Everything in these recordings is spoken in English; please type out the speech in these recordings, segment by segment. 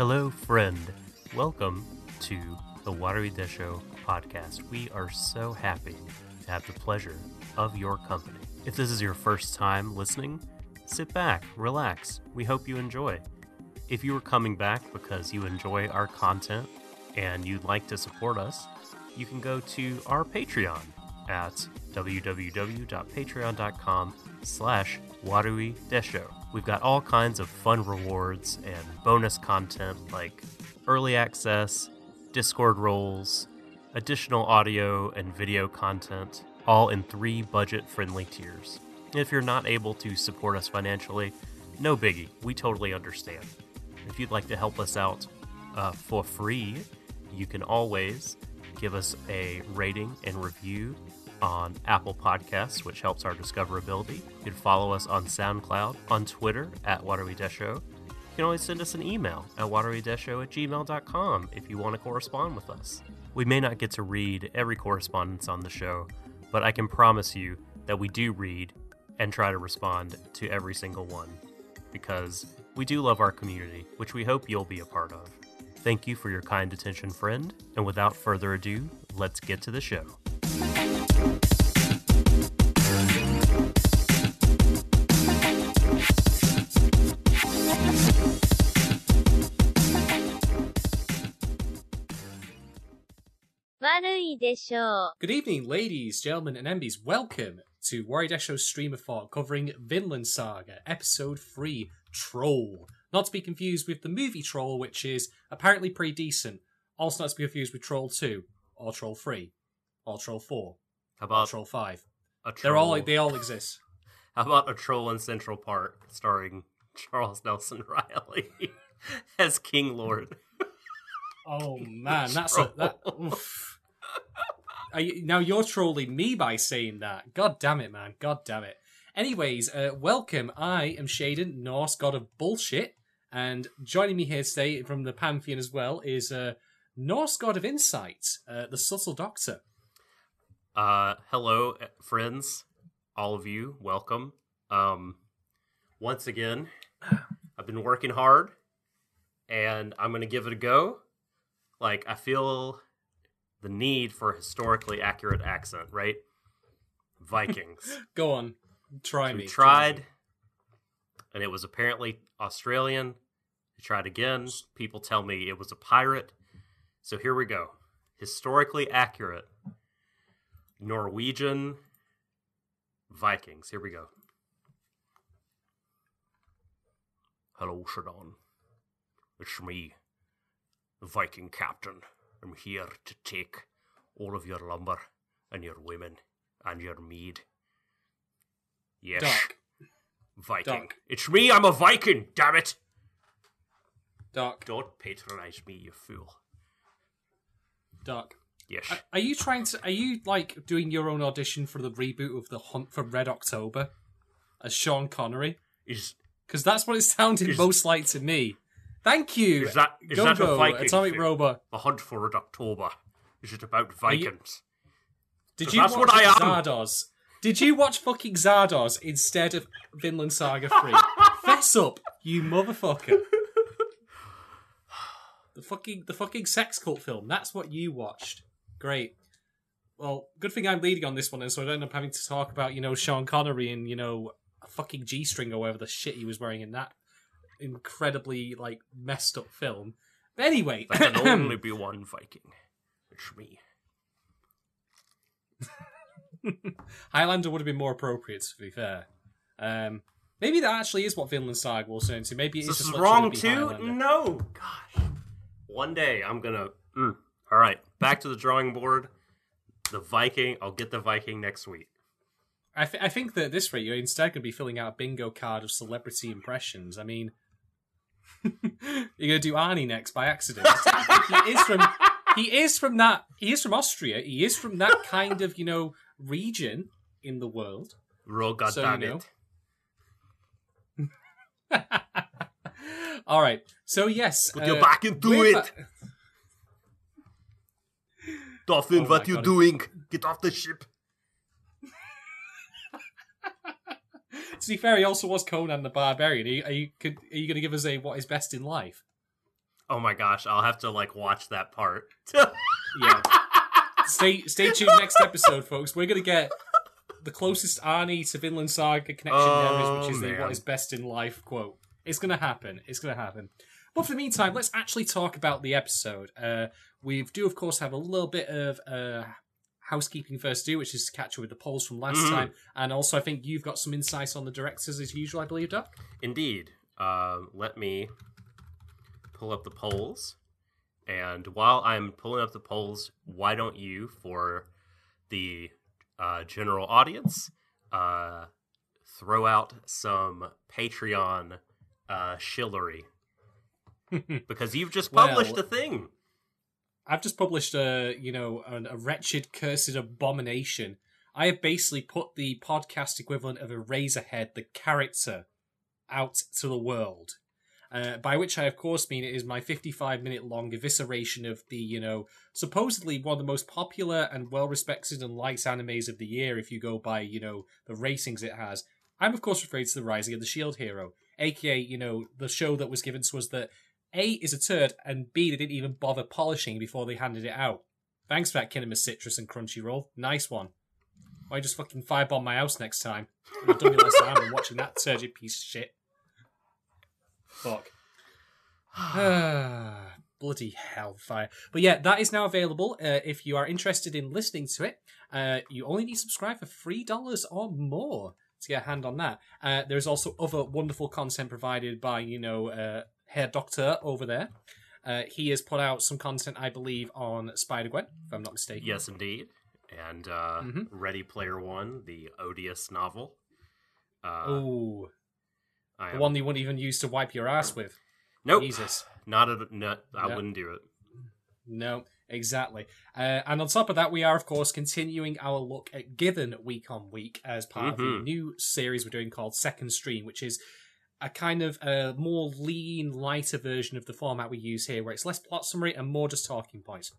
Hello, friend. Welcome to the Watery Desho podcast. We are so happy to have the pleasure of your company. If this is your first time listening, sit back, relax. We hope you enjoy. If you are coming back because you enjoy our content and you'd like to support us, you can go to our Patreon at www.patreon.com slash Warui Desho. We've got all kinds of fun rewards and bonus content like early access, Discord roles, additional audio and video content, all in three budget friendly tiers. If you're not able to support us financially, no biggie, we totally understand. If you'd like to help us out uh, for free, you can always give us a rating and review on Apple Podcasts, which helps our discoverability. You can follow us on SoundCloud, on Twitter at WateryDesho. You can always send us an email at waterydesho at gmail.com if you want to correspond with us. We may not get to read every correspondence on the show, but I can promise you that we do read and try to respond to every single one because we do love our community, which we hope you'll be a part of. Thank you for your kind attention, friend, and without further ado, let's get to the show. Good evening, ladies, gentlemen, and MBs. Welcome to Warrior Desho's stream of thought covering Vinland Saga, Episode 3, Troll. Not to be confused with the movie Troll, which is apparently pretty decent. Also not to be confused with Troll 2, or Troll 3, or Troll 4, How or about Troll 5. a They're all they all exist. How about a troll in Central Park starring Charles Nelson Reilly as King Llort? Oh man, that's a that. oof. Now you're trolling me by saying that. God damn it, man. God damn it. Anyways, uh, welcome. I am Shaden, Norse god of bullshit, and joining me here today from the pantheon as well is uh, Norse god of insight, uh, the subtle doctor. Uh, hello, eh, friends, all of you. Welcome. Um, once again, I've been working hard, and I'm gonna give it a go. Like I feel the need for a historically accurate accent, right? Vikings. Go on, try we me. tried, try me. and it was apparently Australian. I tried again. People tell me it was a pirate. So here we go. Historically accurate Norwegian Vikings. Here we go. Hello, Shadon. It's me, the Viking captain. I'm here to take all of your lumber and your women and your mead. Yes. Viking. It's me, I'm a Viking, damn it! Doc, Don't patronize me, you fool. Doc. Yes. Are- Are you trying to? Are you like doing your own audition for the reboot of the Hunt for Red October as Sean Connery? Is Because that's what it sounded Is- most like to me. Thank you. is that is that a Viking Atomic film? Robot. The Hunt for Red October. Is it about you- Vikings? Did you that's watch what I am. Zardoz? Did you watch fucking Zardoz instead of Vinland Saga 3? Fess up, you motherfucker. The fucking the fucking sex cult film. That's what you watched. Great. Well, good thing I'm leading on this one, and so I don't end up having to talk about you know Sean Connery and you know a fucking G string or whatever the shit he was wearing in that incredibly like messed up film. But anyway, There can only be one Viking. It's me. Highlander would have been more appropriate, to be fair. Um, maybe that actually is what Vinland Saga will turn to. Maybe it's This just is wrong too? No! Gosh. One day I'm gonna. Mm. Alright, back to the drawing board. The Viking. I'll get the Viking next week. I, th- I think that at this rate, you're instead going to be filling out a bingo card of celebrity impressions. I mean, you're to do Arnie next by accident. he is from he is from that he is from Austria. He is from that kind of you know region in the world. Roll, So, goddamn you know. it. All right. So yes, Put uh, your back into it. ba- Dolphin, Oh what you God. doing? Get off the ship. To be fair, he also was Conan the Barbarian. Are you, are you, could, are you going to give us a what is best in life? Oh my gosh, I'll have to like watch that part. Yeah. stay stay tuned next episode, folks. We're gonna get the closest Arnie to Vinland Saga connection there is, which is Oh, the what is best in life quote. It's gonna happen. It's gonna happen. But for the meantime, let's actually talk about the episode. Uh, we do, of course, have a little bit of uh, housekeeping first do, which is to catch up with the polls from last Mhm. time, and also I think you've got some insights on the directors as usual. I believe, Doc. Indeed. Uh, let me pull up the polls. And while I'm pulling up the polls, why don't you, for the uh, general audience, uh, throw out some Patreon uh, shillery? Because you've just Well- published a thing. I've just published a you know an, a wretched, cursed abomination. I have basically put the podcast equivalent of a Razorhead, the character, out to the world. Uh, by which I, of course, mean it is my 55 minute long evisceration of the, you know, supposedly one of the most popular and well respected and liked animes of the year, if you go by, you know, the ratings it has. I'm, of course, referring to The Rising of the Shield Hero, aka, you know, the show that was given to us that A is a turd, and B, they didn't even bother polishing before they handed it out. Thanks for that, Kinema Citrus and Crunchyroll. Nice one. Why just fucking firebomb my house next time? I've done me less harm than watching that turgid piece of shit. Fuck. Bloody hellfire. But yeah, that is now available. Uh, if you are interested in listening to it, uh, you only need to subscribe for $3 or more to get a hand on that. Uh, there's also other wonderful content provided by, you know, Herr Doctor over there. Uh, he has put out some content, I believe, on Spider Gwen, if I'm not mistaken. Yes, indeed. And uh, Mhm. Ready Player One, the odious novel. Uh, Oh, I the one you wouldn't even use to wipe your ass with. Nope. Jesus. Not a. Not, I No. wouldn't do it. No, exactly. Uh, and on top of that, we are, of course, continuing our look at Given week on week as part of the Mhm. new series we're doing called Second Stream, which is a kind of a more lean, lighter version of the format we use here, where it's less plot summary and more just talking points.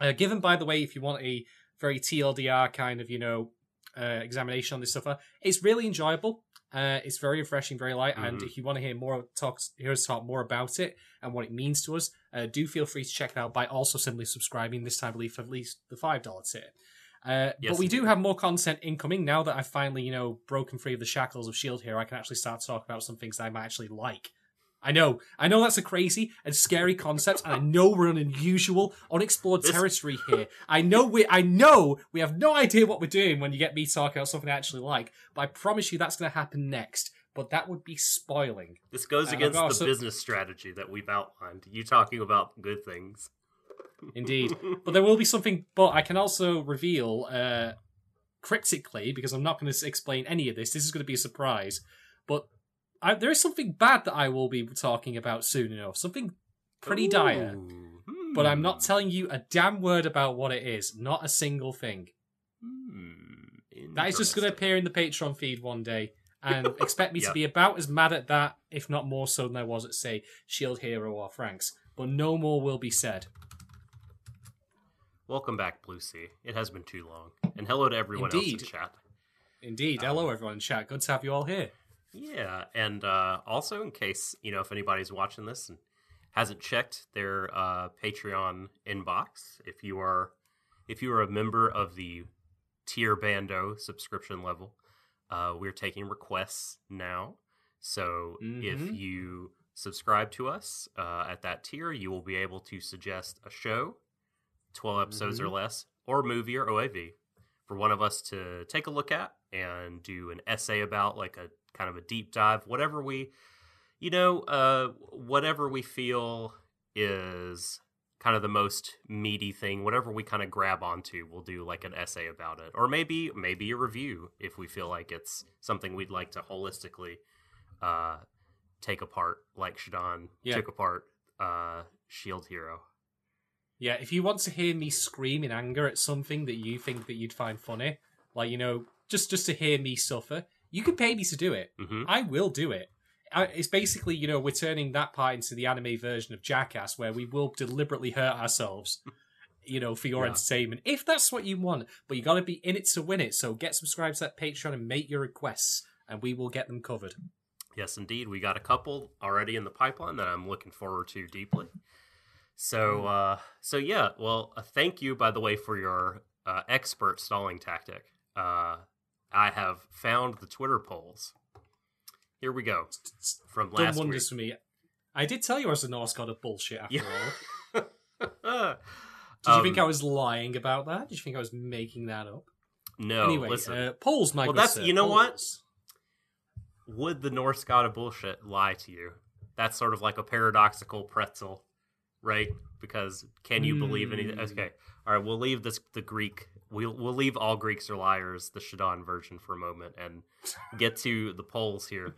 Uh, given, by the way, if you want a very TLDR kind of, you know, uh, examination on this stuff, uh, it's really enjoyable. Uh, it's very refreshing, very light, and Mhm. if you want to hear more talks, hear us talk more about it and what it means to us, uh, do feel free to check it out by also simply subscribing. This time, I believe for at least the five dollar tier. Uh, Yes, but we do have more content incoming now that I've finally, you know, broken free of the shackles of Shield here. I can actually start talking about some things that I might actually like. I know, I know that's a crazy and scary concept, and I know we're on unusual, unexplored territory here. I know we, I know we have no idea what we're doing when you get me talking about something I actually like. But I promise you that's going to happen next. But that would be spoiling. This goes And I've against also- the business strategy that we've outlined. You talking about good things. Indeed. but there will be something. But I can also reveal uh, cryptically because I'm not going to explain any of this. This is going to be a surprise. But I, there is something bad that I will be talking about soon enough. Something pretty dire. Ooh, But I'm not hmm, telling you a damn word about what it is. Not a single thing. hmm, That is just going to appear in the Patreon feed one day. And expect me Yeah. to be about as mad at that, if not more so than I was at, say, Shield Hero or Franks. But no more will be said. Welcome back, Blue Sea. It has been too long. And hello to everyone else Indeed. in chat. Indeed. Um, Hello, everyone in chat. Good to have you all here. Yeah, and uh, also in case you know if anybody's watching this and hasn't checked their uh, Patreon inbox, if you are if you are a member of the tier bando subscription level, uh, we're taking requests now. So if Mhm. you subscribe to us uh, at that tier, you will be able to suggest a show, twelve episodes or Mhm. less, or movie or OAV for one of us to take a look at and do an essay about, like a kind of a deep dive, whatever we, you know, uh, whatever we feel is kind of the most meaty thing, whatever we kind of grab onto, we'll do like an essay about it, or maybe maybe a review if we feel like it's something we'd like to holistically uh, take apart, like Shadon Yeah. took apart uh, Shield Hero. Yeah, if you want to hear me scream in anger at something that you think that you'd find funny, like you know, just just to hear me suffer, you can pay me to do it. hmm I will do it. I, it's basically, you know, we're turning that part into the anime version of Jackass, where we will deliberately hurt ourselves, you know, for your Yeah. entertainment, if that's what you want. But you got to be in it to win it. So get subscribed to that Patreon and make your requests, and we will get them covered. Yes, indeed. We got a couple already in the pipeline that I'm looking forward to deeply. So, uh, so yeah. Well, uh, thank you, by the way, for your uh, expert stalling tactic. Uh, I have found the Twitter polls. Here we go from done last wonders for me. I did tell you I was a Norse god of bullshit after Yeah. all. Did you think Um, I was lying about that? Did you think I was making that up? No, anyway, listen. uh, polls, my Well, that's- sir, you know what? would the Norse god of bullshit lie to you? That's sort of like a paradoxical pretzel, right? Because can you believe anything? Hmm. Okay, all right. We'll leave this the Greek. We'll we'll leave all Greeks are liars, the Shadon version for a moment, and get to the polls here.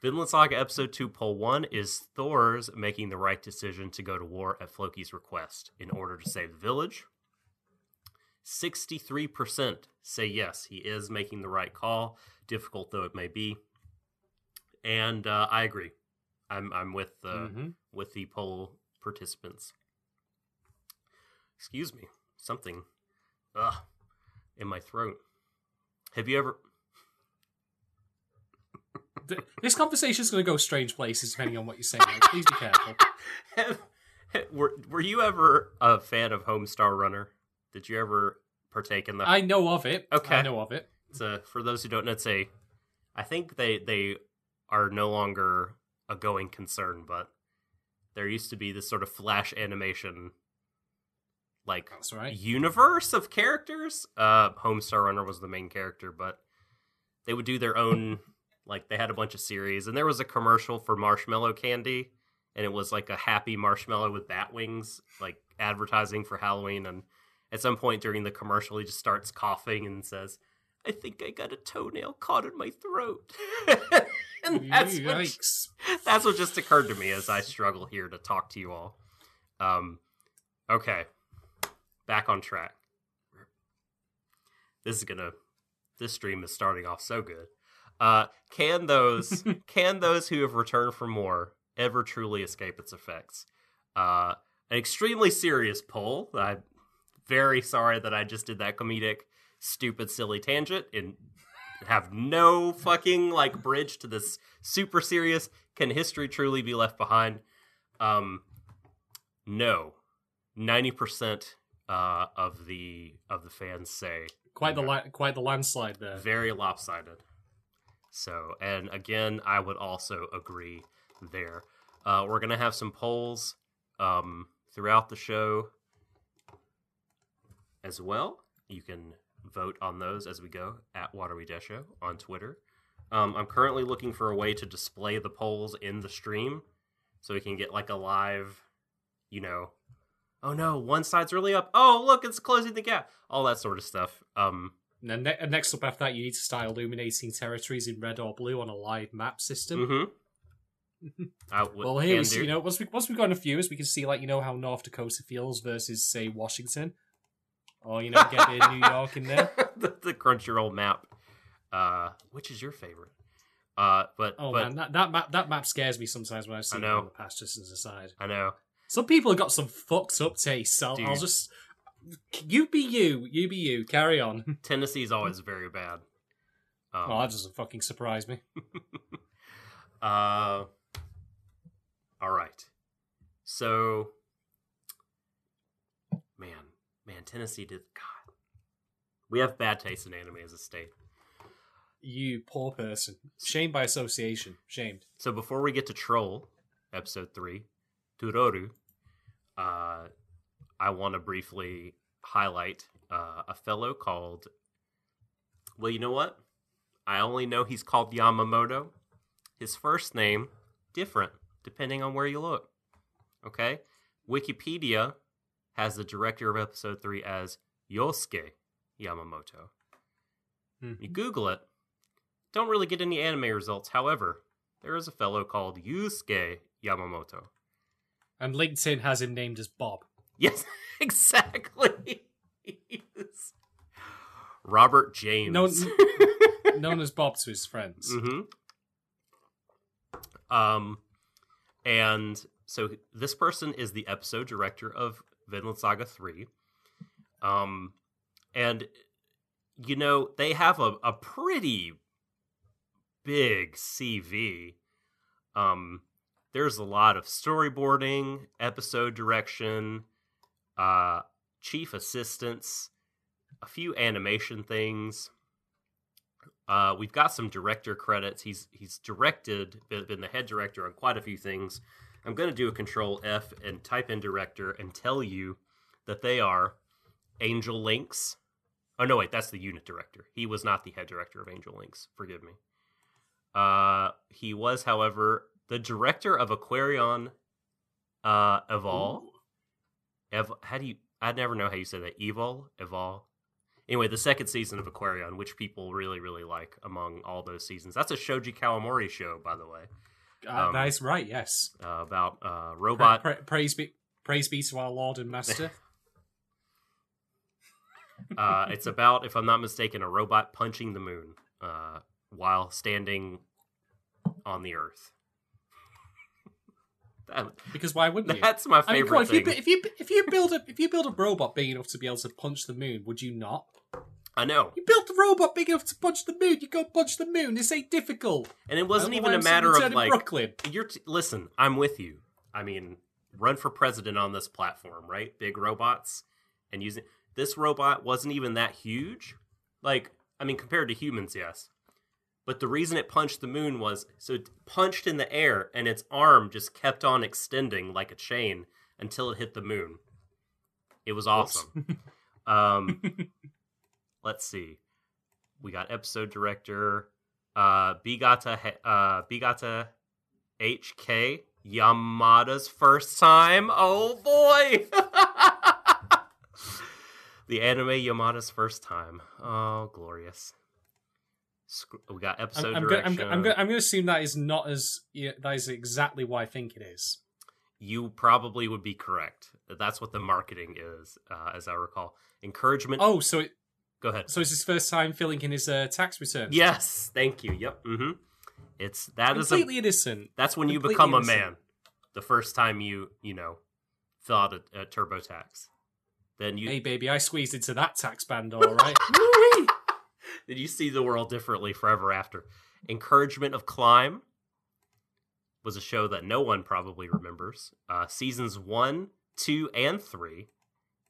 Vinland Saga episode two, poll one is Thor's making the right decision to go to war at Floki's request in order to save the village. 63% say yes, he is making the right call, difficult though it may be. And uh, I agree. I'm I'm with the Mhm. with the poll participants. Excuse me, something, ugh, in my throat. Have you ever? This conversation is going to go strange places depending on what you're saying. Please be careful. Have, were Were you ever a fan of Homestar Runner? Did you ever partake in the? I know of it. Okay. I know of it. So, for those who don't know, it's a. I think they they are no longer a going concern, but there used to be this sort of flash animation, like right. universe of characters. Uh, Homestar Runner was the main character, but they would do their own. like they had a bunch of series, and there was a commercial for marshmallow candy, and it was like a happy marshmallow with bat wings, like advertising for Halloween. And at some point during the commercial, he just starts coughing and says, "I think I got a toenail caught in my throat." and that's what, Yikes. that's what just occurred to me as I struggle here to talk to you all. Um, okay, back on track. This is gonna. This stream is starting off so good. Uh, can those can those who have returned for more ever truly escape its effects? Uh, an extremely serious poll. I'm very sorry that I just did that comedic, stupid, silly tangent and have no fucking like bridge to this super serious. Can history truly be left behind? Um, no, ninety percent uh, of the of the fans say Quite the li- quite the landslide there. very lopsided. So, and again, I would also agree there. Uh, we're gonna have some polls um, throughout the show as well. You can vote on those as we go at Watery Desho on Twitter. Um, I'm currently looking for a way to display the polls in the stream so we can get like a live, you know, oh no, one side's really up. Oh, look, it's closing the gap. All that sort of stuff. Um, And then ne- next up after that, you need to start illuminating territories in red or blue on a live map system. Mm-hmm. Well, here can we see, you know, once we once we've got a few, as we can see, like you know how North Dakota feels versus say Washington, or you know, get of New York in there. the, the Crunchyroll map. Uh, which is your favorite? Uh, but Oh but man, that that map that map scares me sometimes when I see it know. in the past. Just as a side, I know. some people have got some fucked up tastes. I'll, I'll just you be you, you be you. Carry on. Tennessee's always very bad. Um, well, that doesn't fucking surprise me. Uh, all right. So, man, Tennessee did. God, we have bad taste in anime as a state. You poor person. Shamed by association. Shamed. So before we get to Troll, episode three, Turoru, uh, I want to briefly highlight uh, a fellow called. Well, you know what? I only know he's called Yamamoto. His first name different depending on where you look. Okay, Wikipedia has the director of episode three as Yosuke Yamamoto. Hmm. You Google it, don't really get any anime results. However, there is a fellow called Yusuke Yamamoto. And LinkedIn has him named as Bob. Yes, exactly. Robert James. No- Known as Bob to his friends. hmm Um, and so this person is the episode director of Vinland Saga 3. Um, and, you know, they have a, a pretty big CV. Um, there's a lot of storyboarding, episode direction, uh, chief assistants, a few animation things. Uh, we've got some director credits. He's he's directed, been, been the head director on quite a few things. I'm going to do a Control F and type in director and tell you that they are Angel Links. Oh no, wait, that's the unit director. He was not the head director of Angel Links. Forgive me. Uh, he was, however, the director of Aquarion uh, Evol. Ev- how do you? I never know how you say that. Evol, Evol. Anyway, the second season of Aquarion, which people really, really like among all those seasons. That's a Shoji Kawamori show, by the way, Um, that is right. Yes. uh, about uh, robot. pra- praise be praise be to our Lord and Master. uh, it's about, if I'm not mistaken, a robot punching the moon uh, while standing on the Earth. That- because why wouldn't you? that's my I mean, favorite on, if you, if you if you build a if you build a robot big enough to be able to punch the moon, would you not? I know, You built a robot big enough to punch the moon. You go punch the moon. This ain't difficult. and it wasn't even a matter of like Brooklyn. you're. T- listen, I'm with you. I mean, run for president on this platform, right? Big robots and using this robot wasn't even that huge. Like, I mean, compared to humans, yes. But the reason it punched the moon was so it punched in the air and its arm just kept on extending like a chain until it hit the moon. It was awesome. um, let's see. We got episode director uh Bigata uh Bigata HK Yamada's first time. Oh boy. the anime Yamada's first time. Oh, glorious. We got episode I'm, I'm, go- I'm, go- I'm, go- I'm going to assume that is not as that is exactly what I think it is. you probably would be correct. That's what the marketing is, uh, as I recall. Encouragement. Oh, so it, go ahead. so it's his first time filling in his uh, tax returns. Yes, thank you. Yep. Mm-hmm. It's that is a, completely innocent. that's when you completely become a innocent. man. The first time you you know fill out a, a TurboTax, then you Hey, baby, I squeezed into that tax band, all right. then you see the world differently forever after. Encouragement of Climb was a show that no one probably remembers. Uh, seasons one, two, and three,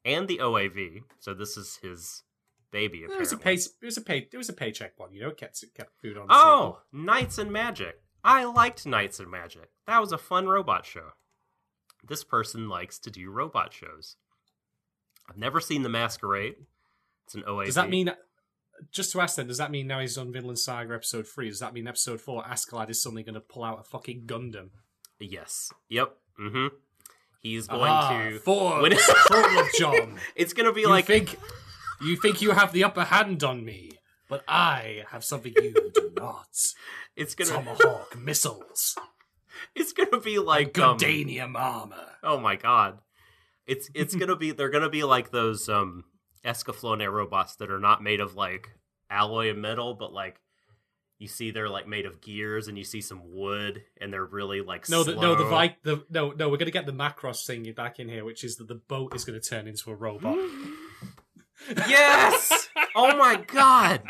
and the OAV. So this is his baby. it was a pay. It was a pay. It was a paycheck one. You know, it kept it kept food on. The table. Oh, Knights and Magic. I liked Knights and Magic. That was a fun robot show. This person likes to do robot shows. I've never seen The Masquerade. It's an OAV. Does that mean? Just to ask then, does that mean now he's on Vinland Saga episode three? Does that mean episode four, Askeladd is suddenly going to pull out a fucking Gundam? Yes. Yep. Mm-hmm. He's going ah, to. four, When- full of John. It's going to be you like. think you think you have the upper hand on me, but I have something you do not. It's gonna. Tomahawk missiles, It's gonna be like. good um, armor. Oh my god. It's it's gonna be they're gonna be like those um Escaflowne robots that are not made of like alloy and metal, but like you see they're like made of gears and you see some wood and they're really like No, the, no, the. Vi- the no, no. We're gonna get the Macross thing back in here, which is that the boat is gonna turn into a robot. Yes! oh my god!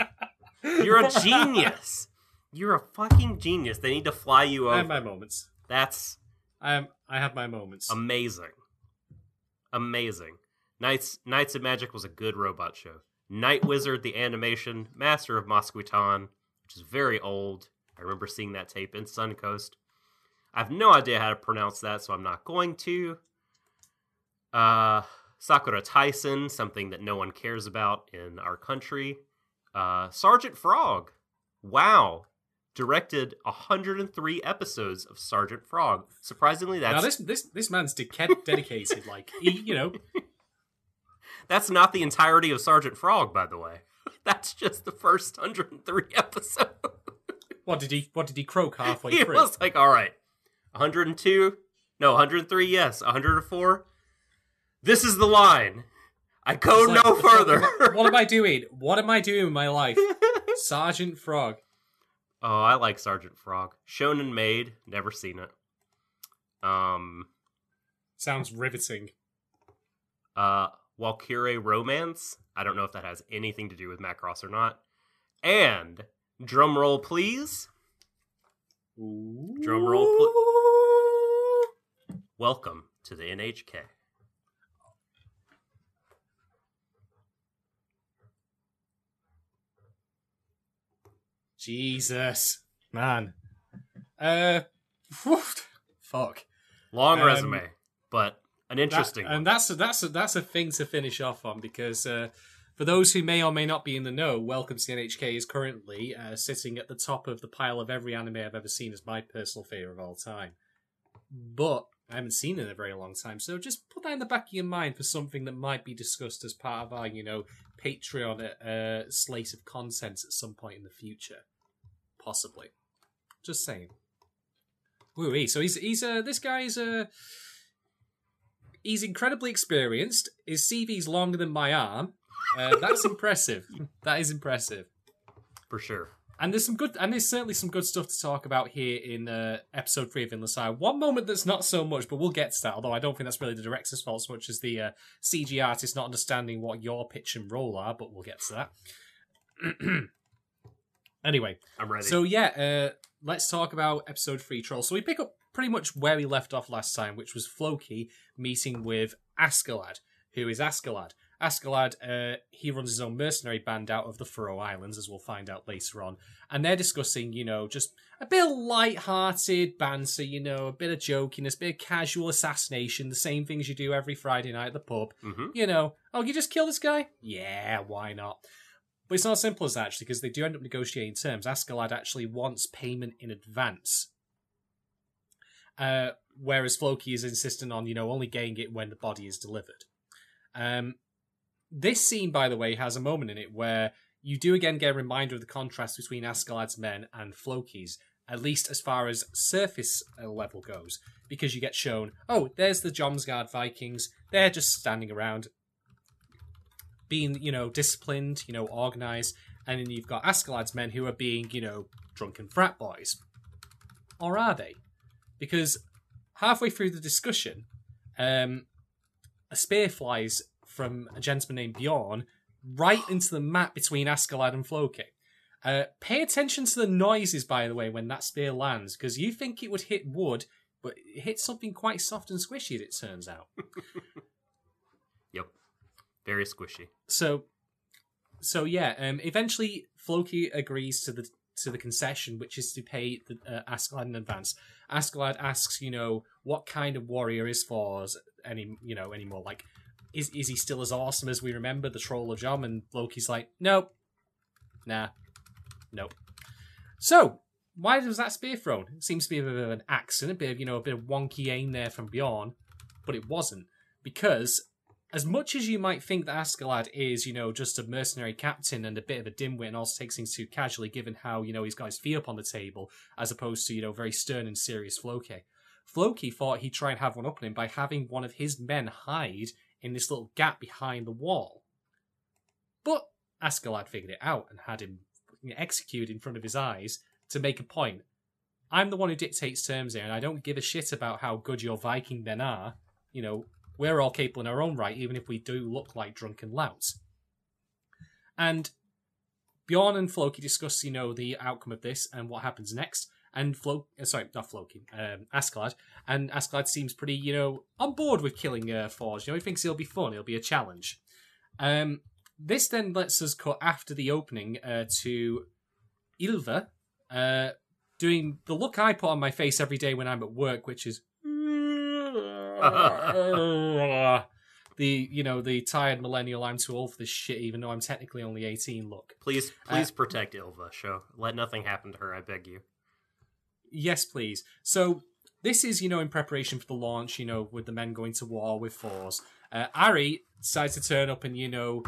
You're a genius. You're a fucking genius. They need to fly you I have my moments. That's I am. I have my moments. amazing. Amazing. Knights Knights of Magic was a good robot show. Night Wizard, the animation, Master of Mosquiton, which is very old. I remember seeing that tape in Suncoast. I have no idea how to pronounce that, so I'm not going to. Uh, Sakura Taisen, something that no one cares about in our country. Uh, Sergeant Frog. Wow. Directed 103 episodes of Sergeant Frog. Surprisingly, that's now this this this man's de- dedicated. Like he, you know, That's not the entirety of Sergeant Frog, by the way. That's just the first 103 episodes. what did he what did he croak halfway he through? was like, all right, 102, no, 103, yes, 104. This is the line. I go like, no further. What, what am I doing? What am I doing in my life? Sergeant Frog. oh, I like Sergeant Frog. Shonen Maid, never seen it. Um, Sounds riveting. uh, Walkure Romance. I don't know if that has anything to do with Macross or not. And drum roll, please. Drum roll, Welcome to the NHK. Jesus, man. Uh, whew, fuck. Long Um, resume, but an That- interesting and that's a, that's a, that's a thing to finish off on because uh, for those who may or may not be in the know, Welcome to NHK is currently uh, sitting at the top of the pile of every anime I've ever seen as my personal favorite of all time. But I haven't seen in a very long time, so just put that in the back of your mind for something that might be discussed as part of our, you know, Patreon uh, slate of content at some point in the future, possibly. Just saying. Woo So he's he's uh, this guy's uh, he's incredibly experienced. His CV's longer than my arm. Uh, that's impressive. That is impressive. for sure. And there's some good, and there's certainly some good stuff to talk about here in uh, episode three of Vinland Saga. One moment that's not so much, but we'll get to that. Although I don't think that's really the director's fault so much as the uh, CG artist not understanding what your pitch and role are. But we'll get to that. anyway, I'm ready. so yeah, uh, let's talk about episode three, Troll. So we pick up pretty much where we left off last time, which was Floki meeting with Askeladd, who is Askeladd. Askeladd, uh, he runs his own mercenary band out of the Faroe Islands, as we'll find out later on, and they're discussing, you know, just a bit of light-hearted banter, you know, a bit of jokiness, a bit of casual assassination, the same things you do every Friday night at the pub. hmm You know, oh, you just kill this guy? Yeah, why not? But it's not as simple as that, actually, because they do end up negotiating terms. Askeladd actually wants payment in advance. Uh, whereas Floki is insistent on, you know, only getting it when the body is delivered. Um, this scene, by the way, has a moment in it where you do again get a reminder of the contrast between Askeladd's men and Floki's, at least as far as surface uh, level goes, because you get shown, oh, there's the Jomsgard Vikings, they're just standing around, being, you know, disciplined, you know, organized, and then you've got Askeladd's men who are being, you know, drunken frat boys. Or are they? Because halfway through the discussion, um, a spear flies from a gentleman named Bjorn right into the map between Askeladd and Floki. Uh, pay attention to the noises, by the way, when that spear lands, because you think it would hit wood, but it hits something quite soft and squishy, as it turns out. Yep. Very squishy. so so yeah um eventually floki agrees to the to the concession which is to pay the uh, askeladd in advance askeladd asks you know what kind of warrior is Thor's any you know anymore like is is he still as awesome as we remember the troll of Jom? and loki's like nope nah nope so why was that spear thrown it seems to be a bit of an accident a bit of you know a bit of wonky aim there from bjorn but it wasn't because as much as you might think that Askeladd is, you know, just a mercenary captain and a bit of a dimwit and also takes things too casually, given how, you know, he's got his feet up on the table, as opposed to, you know, very stern and serious Floki. Floki thought he'd try and have one up on him by having one of his men hide in this little gap behind the wall. But Askeladd figured it out and had him executed in front of his eyes to make a point. I'm the one who dictates terms here, and I don't give a shit about how good your Viking men are. You know, we're all capable in our own right, even if we do look like drunken louts. And Bjorn and Floki discuss, you know, the outcome of this and what happens next. And Flo, uh, sorry, not Floki, um, Askeladd. And Askeladd seems pretty, you know, on board with killing uh, Forge. You know, he thinks it'll be fun, it'll be a challenge. Um, this then lets us cut after the opening uh, to Ylva uh, doing the look I put on my face every day when I'm at work, which is the you know the tired millennial I'm too old for this shit, even though I'm technically only 18. Look, Please, please protect Ylva. Show. Let nothing happen to her. I beg you. Yes, please. So this is you know in preparation for the launch. You know, with the men going to war with Thors. Uh, Ari decides to turn up, and you know.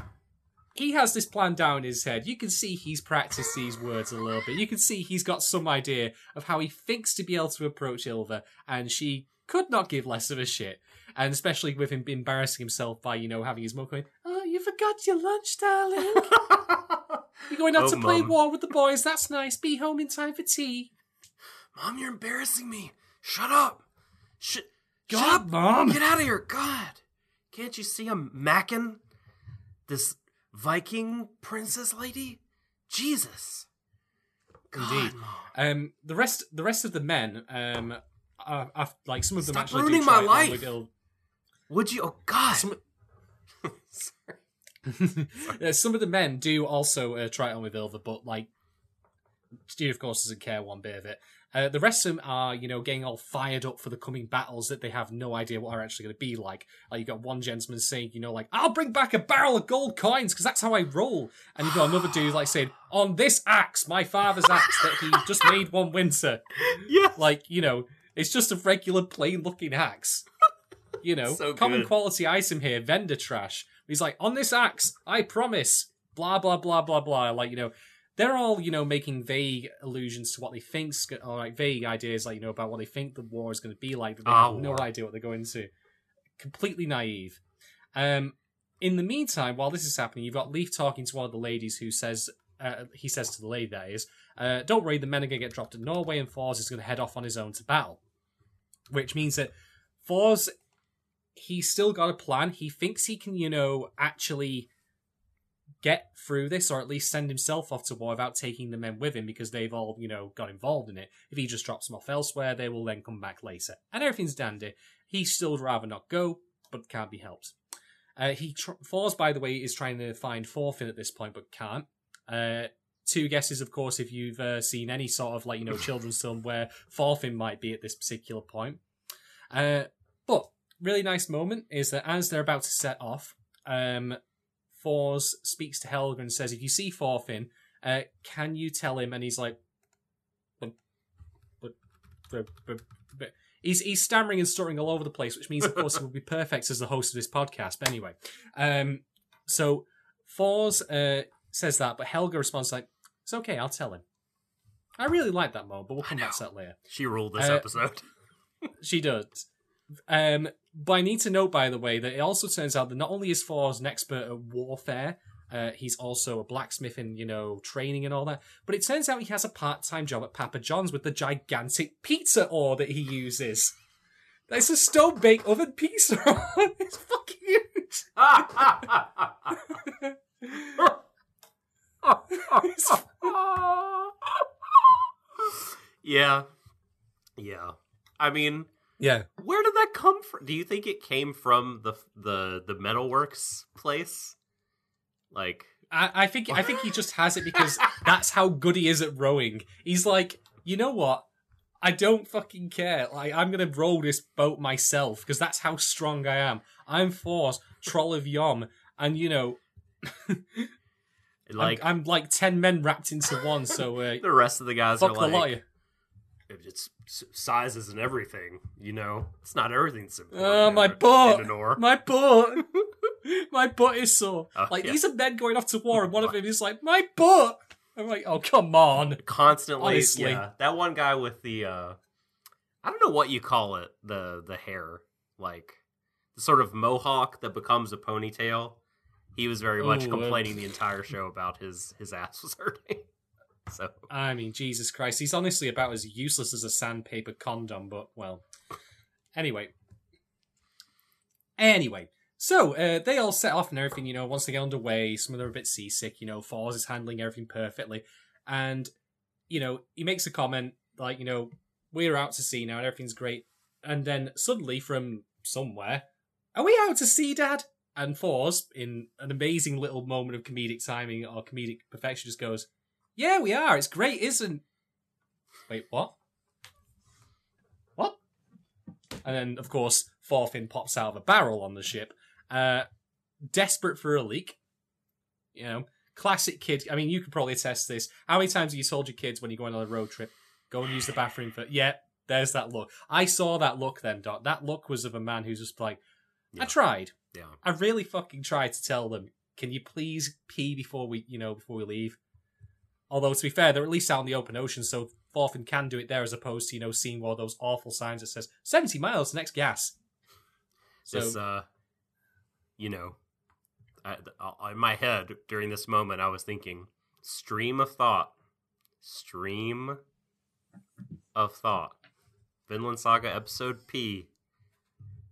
He has this plan down in his head. You can see he's practiced these words a little bit. You can see he's got some idea of how he thinks to be able to approach Ylva, and she could not give less of a shit. And especially with him embarrassing himself by, you know, having his mum going, Oh, you forgot your lunch, darling. You're going out Oh, to play war with the boys. That's nice. Be home in time for tea. Mom, you're embarrassing me. Shut up. Sh- shut God, up. Mom. Get out of here. God. Can't you see I'm macking this Viking princess lady? Jesus. God, Indeed. Mom. Um, the rest, the rest of the men, um, uh, uh, like some of them Stop actually ruining do try on life. Would you? Oh God! Some- Yeah, some of the men do also uh, try it on with Ylva, but like, Stu of course doesn't care one bit of it. Uh, the rest of them are, you know, getting all fired up for the coming battles that they have no idea what are actually going to be like. Like you got one gentleman saying, you know, like I'll bring back a barrel of gold coins because that's how I roll, and you've got another dude like saying, on this axe, my father's axe that he just made one winter. yeah. Like you know, it's just a regular plain looking axe. You know, So common good. quality item here, vendor trash. He's like, on this axe, I promise. Blah blah blah blah blah. Like you know, they're all you know making vague allusions to what they think's go- or like vague ideas, like you know about what they think the war is going to be like. But they Ah, have no idea what they're going to. Completely naive. Um, in the meantime, while this is happening, you've got Leif talking to one of the ladies who says, uh, he says to the lady that is, uh, don't worry, the men are going to get dropped at Norway and Fors is going to head off on his own to battle. Which means that Fors, he's still got a plan. He thinks he can, you know, actually get through this or at least send himself off to war without taking the men with him because they've all, you know, got involved in it. If he just drops them off elsewhere, they will then come back later. And everything's dandy. He still would rather not go, but can't be helped. Uh, he tr- by the way, is trying to find Forfin at this point, but can't. Uh, two guesses, of course, if you've uh, seen any sort of like you know children's film where Forfin might be at this particular point. Uh, but really nice moment is that as they're about to set off, um, Fors speaks to Helga and says, "If you see Forfin, uh, can you tell him?" And he's like, but, but, but, but. He's, he's stammering and stuttering all over the place, which means, of course, he will be perfect as the host of this podcast. But anyway, um, so Fors uh, says that, but Helga responds like, "It's okay, I'll tell him." I really like that moment, but we'll come back to that later. She ruled this Uh, episode. She does. Um, but I need to note, by the way, that it also turns out that not only is Fors an expert at warfare, uh, he's also a blacksmith in, you know, training and all that. But it turns out he has a part-time job at Papa John's with the gigantic pizza ore that he uses. It's a stone-baked oven pizza it's fucking huge. Yeah. Yeah. I mean, yeah. where did that come from? Do you think it came from the the the metalworks place? Like I, I think I think he just has it because that's how good he is at rowing. He's like, you know what? I don't fucking care. Like I'm gonna row this boat myself because that's how strong I am. I'm Force, Troll of Yom, and you know, like I'm, I'm like ten men wrapped into one. So uh, the rest of the guys fuck are like lot of you. It's sizes and everything, you know. It's not everything's important. Oh, my butt. in an oar. My butt, my butt is sore. Oh, like yeah. these are men going off to war, and one of them is like, my butt. I'm like, oh come on. constantly Honestly. yeah that one guy with the uh i don't know what you call it the the hair like the sort of mohawk that becomes a ponytail he was very much Ooh, uh, complaining the entire show about his his ass was hurting so I mean, Jesus Christ, he's honestly about as useless as a sandpaper condom, but well. Anyway. Anyway. So, uh, they all set off and everything, you know, once they get underway, some of them are a bit seasick, you know, Fours is handling everything perfectly. And, you know, he makes a comment, like, you know, we're out to sea now and everything's great. And then suddenly from somewhere, are we out to sea, Dad? And Fours, in an amazing little moment of comedic timing or comedic perfection, just goes, yeah, we are. It's great, isn't? Wait, what? What? And then, of course, Thorfinn pops out of a barrel on the ship, uh, desperate for a leak. You know, classic kid. I mean, you could probably attest to this. How many times have you told your kids when you're going on a road trip, go and use the bathroom for? Yeah, there's that look. I saw that look then, Dot. That look was of a man who's just like, Yeah. I tried. yeah I really fucking tried to tell them, can you please pee before we, you know, before we leave? Although to be fair, they're at least out in the open ocean, so Thorfinn can do it there as opposed to you know seeing one of those awful signs that says seventy miles next gas. So this uh you know I, I- in my head during this moment i was thinking stream of thought stream of thought vinland saga episode p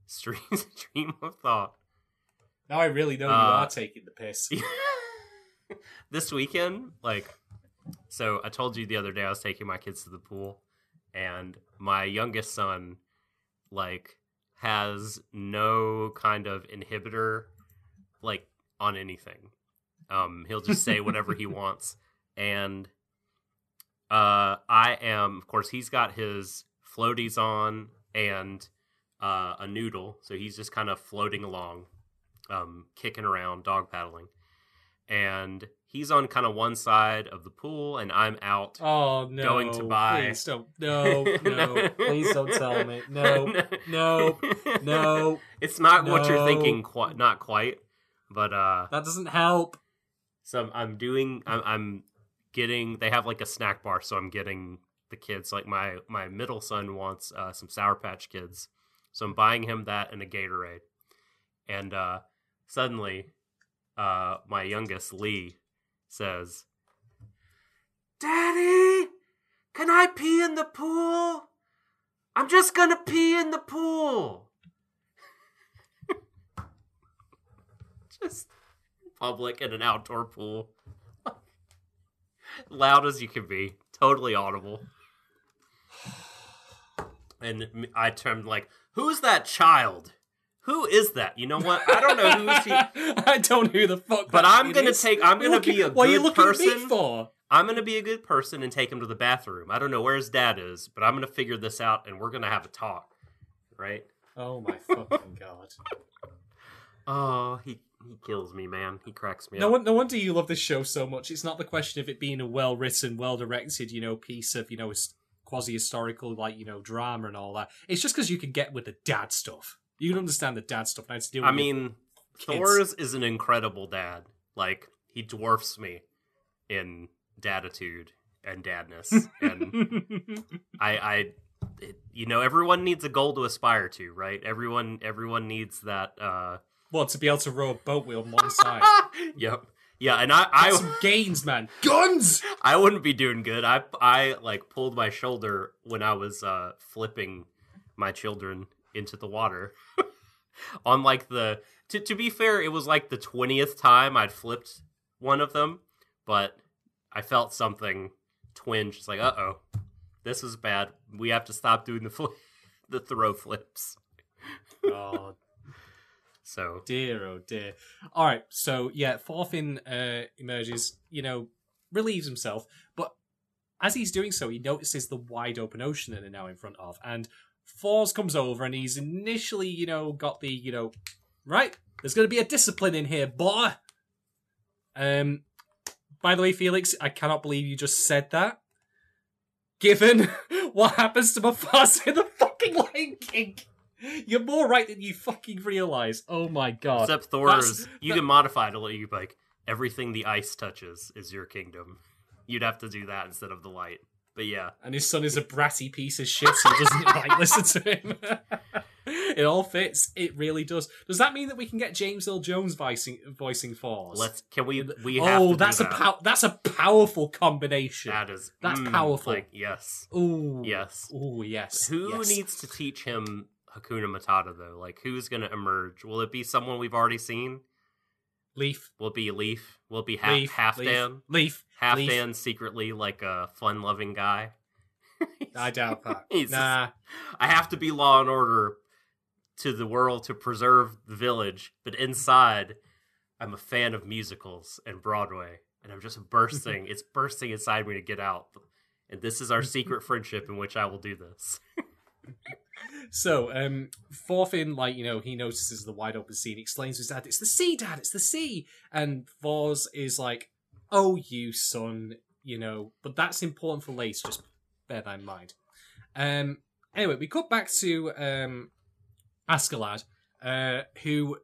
stream stream of thought now I really know you uh, are taking the piss. this weekend, like, so I told you the other day I was taking my kids to the pool, and my youngest son like has no kind of inhibitor like on anything. Um, he'll just say whatever he wants, and uh, I am, of course, he's got his floaties on and uh, a noodle, so he's just kind of floating along, um, kicking around, dog paddling, and he's on kind of one side of the pool, and I'm out. Oh no! Going to buy- Please don't. No, no. please don't tell me. No, no, no. it's not what you're thinking. Quite, not quite, but uh, That doesn't help. So I'm, I'm doing. I'm, I'm getting. They have like a snack bar, so I'm getting the kids. Like my my middle son wants uh, some Sour Patch Kids, so I'm buying him that and a Gatorade. And uh, suddenly, uh, my youngest Lee says, "Daddy, can I pee in the pool? I'm just gonna pee in the pool." just public in an outdoor pool. Loud as you can be, totally audible. And I turned like, "Who's that child? Who is that? You know what? I don't know who's he. I don't know who the fuck. But that I'm gonna is. take. I'm gonna be looking- a What are you good looking at me person. for? I'm gonna be a good person and take him to the bathroom. I don't know where his dad is, but I'm gonna figure this out, and we're gonna have a talk, right? Oh my fucking god! Oh, he he kills me, man. He cracks me No, up. no wonder you love this show so much. It's not the question of it being a well written, well directed, you know, piece of you know quasi historical like you know drama and all that. It's just because you can get with the dad stuff. You can understand the dad stuff. And I to deal I mean, kids. Thors is an incredible dad. Like he dwarfs me in daditude and dadness, and I, I, it, you know, everyone needs a goal to aspire to, right? Everyone, everyone needs that. uh well, to be able to row a boat wheel on one side. Yep. Yeah, and I, Get I, some gains, man. Guns. I wouldn't be doing good. I, I like pulled my shoulder when I was uh flipping my children into the water. On like the to to be fair, it was like the twentieth time I'd flipped one of them, but I felt something twinge. It's like, uh oh, this is bad. We have to stop doing the fl- the throw flips. Oh So dear, oh dear. All right, so yeah, Thorfinn uh, emerges. You know, relieves himself, but as he's doing so, he notices the wide open ocean that they're now in front of, and Thors comes over, and he's initially, you know, got the, you know, right. There's going to be a discipline in here, boy. Um, by the way, Felix, I cannot believe you just said that. Given what happens to Mufasa in the fucking Lion King, you're more right than you fucking realize. Oh my god! except Thors, That's- you that- can modify it to let you like everything the ice touches is your kingdom. You'd have to do that instead of the light. But yeah, and his son is a bratty piece of shit, so he doesn't like listen to him. it all fits. It really does. Does that mean that we can get James Earl Jones voicing voicing Thors? let's. Can we? We have oh, that's a pow- that's a powerful combination. That is That's mm, powerful. Like yes, Ooh, yes. Ooh, yes. Who yes. needs to teach him Hakuna Matata though? Like who's going to emerge? Will it be someone we've already seen? Leif? Will it be Leif? Will it be half Leif? half Leif, Dan? Leif? Half Leif. Secretly like a fun-loving guy. I doubt that. Nah. I have to be law and order to the world to preserve the village, but inside, I'm a fan of musicals and Broadway, and I'm just bursting. it's bursting inside me to get out. And this is our secret friendship in which I will do this. So, um, Thorfinn, like, you know, he notices the wide open sea and explains to his dad, it's the sea, dad, it's the sea. And Thors is like, oh, you son, you know, but that's important for Lace, just bear that in mind. Um, anyway, we cut back to um, Askeladd, uh, who,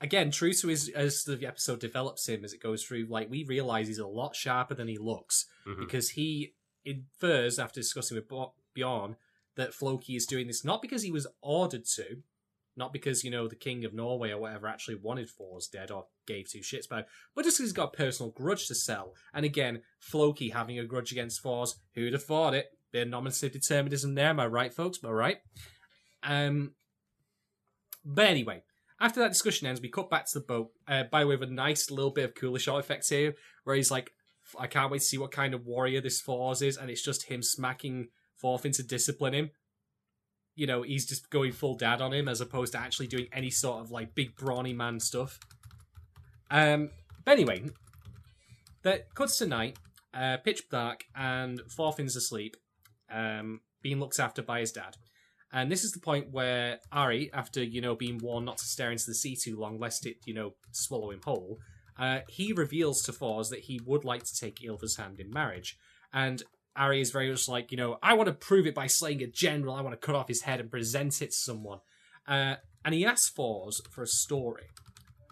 again, true to his, as the episode develops him as it goes through, like, we realize he's a lot sharper than he looks Mhm. because he infers, after discussing with Bjorn, that Floki is doing this not because he was ordered to, not because, you know, the king of Norway or whatever actually wanted Thors dead or gave two shits about but just because he's got a personal grudge to sell. And again, Floki having a grudge against Thors, who'd have thought it? Bit of nominative determinism there, am I right, folks? Am I right? Um, but anyway, after that discussion ends, we cut back to the boat uh, by way of a nice little bit of Kuleshov effects here, where he's like, I can't wait to see what kind of warrior this Thors is, and it's just him smacking Thorfinn to discipline him. You know, he's just going full dad on him as opposed to actually doing any sort of like big brawny man stuff. Um, but anyway, that cuts to night, uh, pitch dark, and Thorfinn's asleep, um, being looked after by his dad. And this is the point where Ari, after you know being warned not to stare into the sea too long, lest it you know swallow him whole, uh, he reveals to Thors that he would like to take Ylva's hand in marriage. And Ari is very much like, you know, I want to prove it by slaying a general. I want to cut off his head and present it to someone. Uh, and he asks Thors for a story,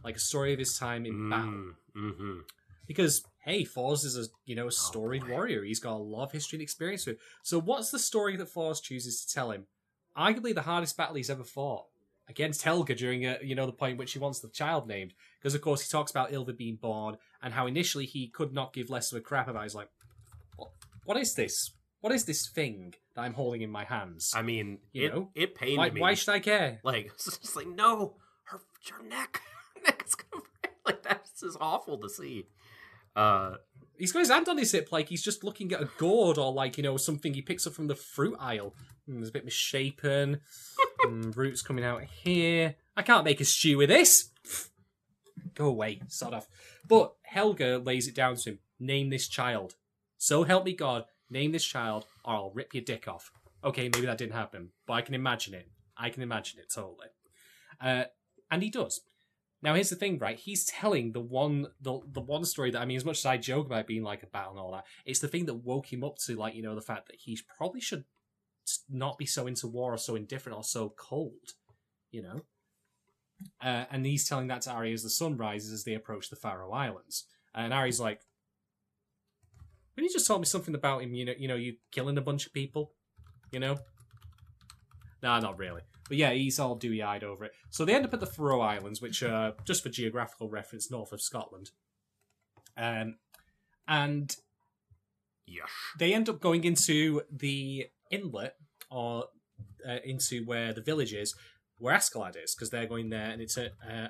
like a story of his time in battle, Mm-hmm. because hey, Thors is a you know a storied warrior. He's got a lot of history and experience with. So what's the story that Thors chooses to tell him? Arguably the hardest battle he's ever fought against Helga during a, you know the point in which he wants the child named. Because of course he talks about Ylva being born and how initially he could not give less of a crap about. it. He's like, what, is this? What is this thing that I'm holding in my hands? I mean, You it know, it pained why, me. why should I care? Like it's just like no, her her neck, her neck is gonna break. Like that's just awful to see. Uh, He's got his hand on his hip like he's just looking at a gourd or like, you know, something he picks up from the fruit aisle. Mm, it's a bit misshapen. mm, roots coming out here. I can't make a stew with this. Go away, sod off. But Helga lays it down to him. Name this child. So help me God, name this child or I'll rip your dick off. Okay, maybe that didn't happen, but I can imagine it. I can imagine it totally. Uh, and he does. Now here's the thing, right? He's telling the one the the one story that I mean, as much as I joke about being like a battle and all that, it's the thing that woke him up to like you know the fact that he probably should not be so into war or so indifferent or so cold, you know. Uh, and he's telling that to Ari as the sun rises as they approach the Faroe Islands, and Ari's like, "When you just told me something about him, you know, you know, you killing a bunch of people, you know." Nah, not really. But yeah, he's all dewy eyed over it. So they end up at the Faroe Islands, which are, just for geographical reference, north of Scotland. Um, and yes. they end up going into the inlet, or uh, into where the village is, where Askeladd is, because they're going there, and it's a. Uh,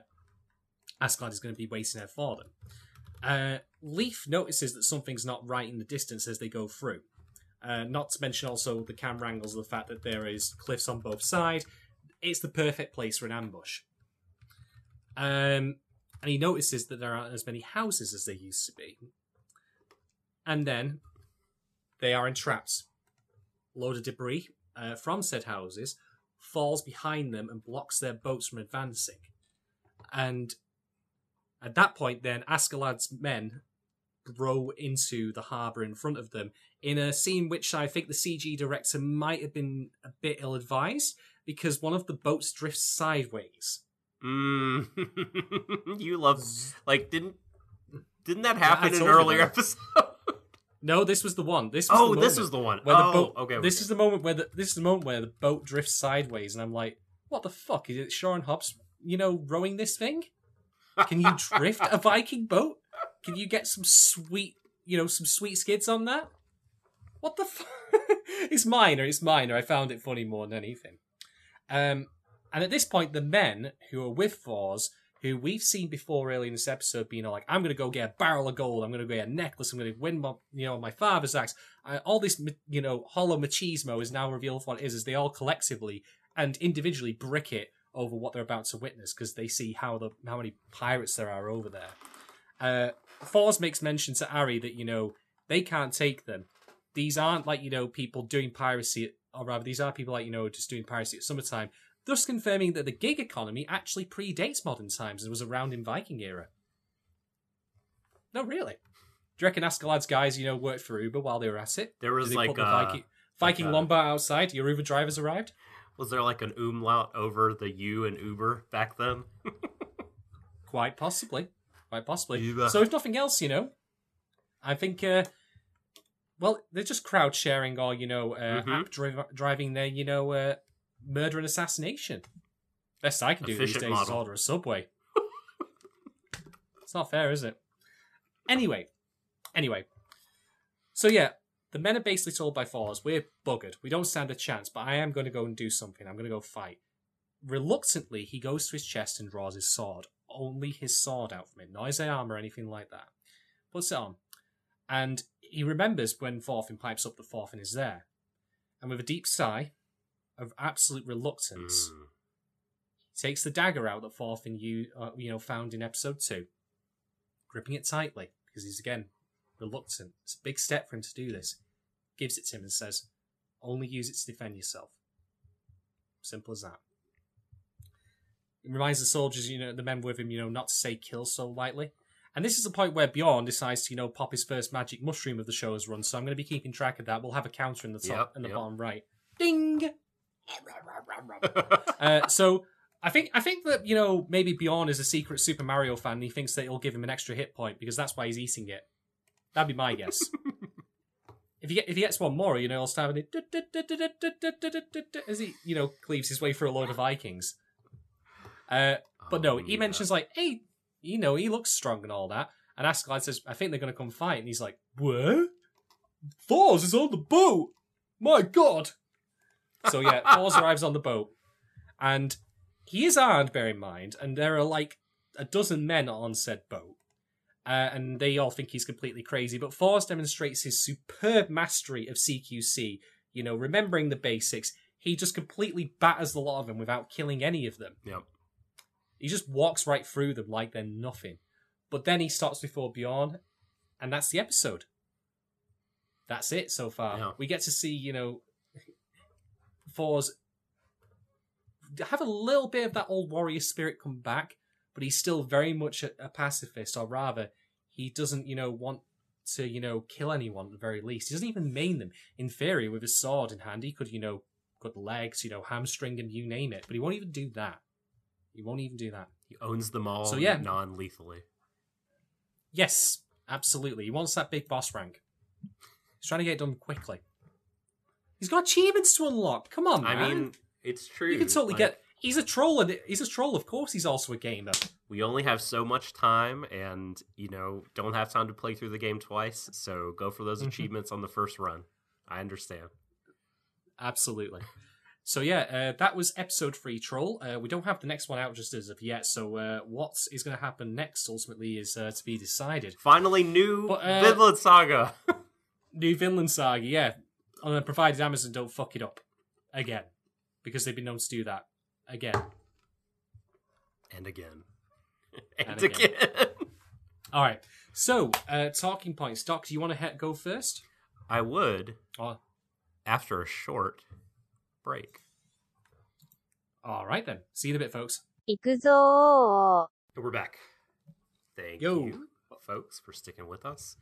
Askeladd is going to be waiting there for them. Uh, Leif notices that something's not right in the distance as they go through. Uh, not to mention also the camera angles the fact that there is cliffs on both sides. It's the perfect place for an ambush. Um, and he notices that there aren't as many houses as there used to be. And then they are entrapped. A load of debris uh, from said houses falls behind them and blocks their boats from advancing. And at that point, then Askeladd's men row into the harbour in front of them in a scene which I think the CG director might have been a bit ill advised because one of the boats drifts sideways. Mm. you love like didn't didn't that happen in an earlier episode? No, this was the one. This was oh, the this was the one. where the oh, boat. okay. This okay. is the moment where the this is the moment where the boat drifts sideways, and I'm like, what the fuck is it? Shaw and Hobbs, you know, rowing this thing? Can you drift a Viking boat? Can you get some sweet, you know, some sweet skids on that? What the fuck? it's minor. It's minor. I found it funny more than anything. Um, and at this point, the men who are with Thors, who we've seen before early in this episode, being like, "I'm going to go get a barrel of gold. I'm going to get a necklace. I'm going to win my, you know, my father's axe." Uh, all this, you know, hollow machismo is now revealed for what it is. As they all collectively and individually brick it over what they're about to witness because they see how the how many pirates there are over there. Uh, makes mention to Ari that you know they can't take them. These aren't like you know people doing piracy, or rather, these are people like you know just doing piracy at summertime. Thus confirming that the gig economy actually predates modern times and was around in Viking era. No, really. Do you reckon Askeladd's guys, you know, worked for Uber while they were at it? There was like uh, Viking, Viking a- Lombard outside? Your Uber drivers arrived? Was there like an umlaut over the U and Uber back then? Quite possibly. Quite possibly. Uber. So if nothing else, you know, I think, uh, well, they're just crowd sharing or, you know, uh, Mhm. app dri- driving their, you know, uh, murder and assassination. Best I can do these Efficient days is model. order a Subway. it's not fair, is it? Anyway, anyway. So yeah, the men are basically told by Thors, we're buggered. We don't stand a chance, but I am going to go and do something. I'm going to go fight. Reluctantly, he goes to his chest and draws his sword. Only his sword out from it, not his arm or anything like that. Puts it on. And he remembers when Thorfinn pipes up that Thorfinn is there. And with a deep sigh, of absolute reluctance, Mm. takes the dagger out that Thorfinn you uh, you know found in episode two, gripping it tightly because he's again reluctant. It's a big step for him to do this. Gives it to him and says, "Only use it to defend yourself." Simple as that. It reminds the soldiers, you know, the men with him, you know, not to say kill so lightly. And this is the point where Bjorn decides to, you know, pop his first magic mushroom of the show show's run. So I'm going to be keeping track of that. We'll have a counter in the top Yep, and the yep. bottom right. Ding. Uh, so I think I think that you know maybe Bjorn is a secret Super Mario fan. and He thinks that it'll give him an extra hit point because that's why he's eating it. That'd be my guess. if he get, if he gets one more, you know, he'll start having it as he you know cleaves his way through a load of Vikings. Uh, but no, Oh, he yeah. mentions like, hey, you know, he looks strong and all that. And Askeladd says, I think they're going to come fight. And he's like, what? Thors is on the boat. My God. So yeah, Thors arrives on the boat, and he is armed. Bear in mind, and there are like a dozen men on said boat, uh, and they all think he's completely crazy. But Thors demonstrates his superb mastery of CQC. You know, remembering the basics, he just completely batters the lot of them without killing any of them. Yep. He just walks right through them like they're nothing. But then he stops before Bjorn, and that's the episode. That's it so far. Yeah. We get to see, you know, Thors have a little bit of that old warrior spirit come back, but he's still very much a, a pacifist, or rather, he doesn't, you know, want to, you know, kill anyone at the very least. He doesn't even maim them. In theory, with his sword in hand, he could, you know, cut legs, you know, hamstring them, you name it. But he won't even do that. He won't even do that. He owns them all So, yeah. non lethally. Yes, absolutely. He wants that big boss rank. He's trying to get it done quickly. He's got achievements to unlock. Come on, man. I mean, it's true. you can totally Like, get. He's a troll, and he's a troll. Of course, he's also a gamer. We only have so much time, and you know, don't have time to play through the game twice. So go for those Mhm. achievements on the first run. I understand. Absolutely. So yeah, uh, that was episode three, troll. Uh, we don't have the next one out just as of yet. So uh, what is going to happen next ultimately is uh, to be decided. Finally, new But, uh, Vinland Saga. New Vinland Saga, yeah, provided Amazon don't fuck it up again, because they've been known to do that again. and again. And, And again. again. All right. So, uh, talking points. Doc, do you want to he- go first? I would, Oh, after a short break. all right then. See you in a bit, folks. 行くぞ We're back. Thank Yo. you, folks, for sticking with us.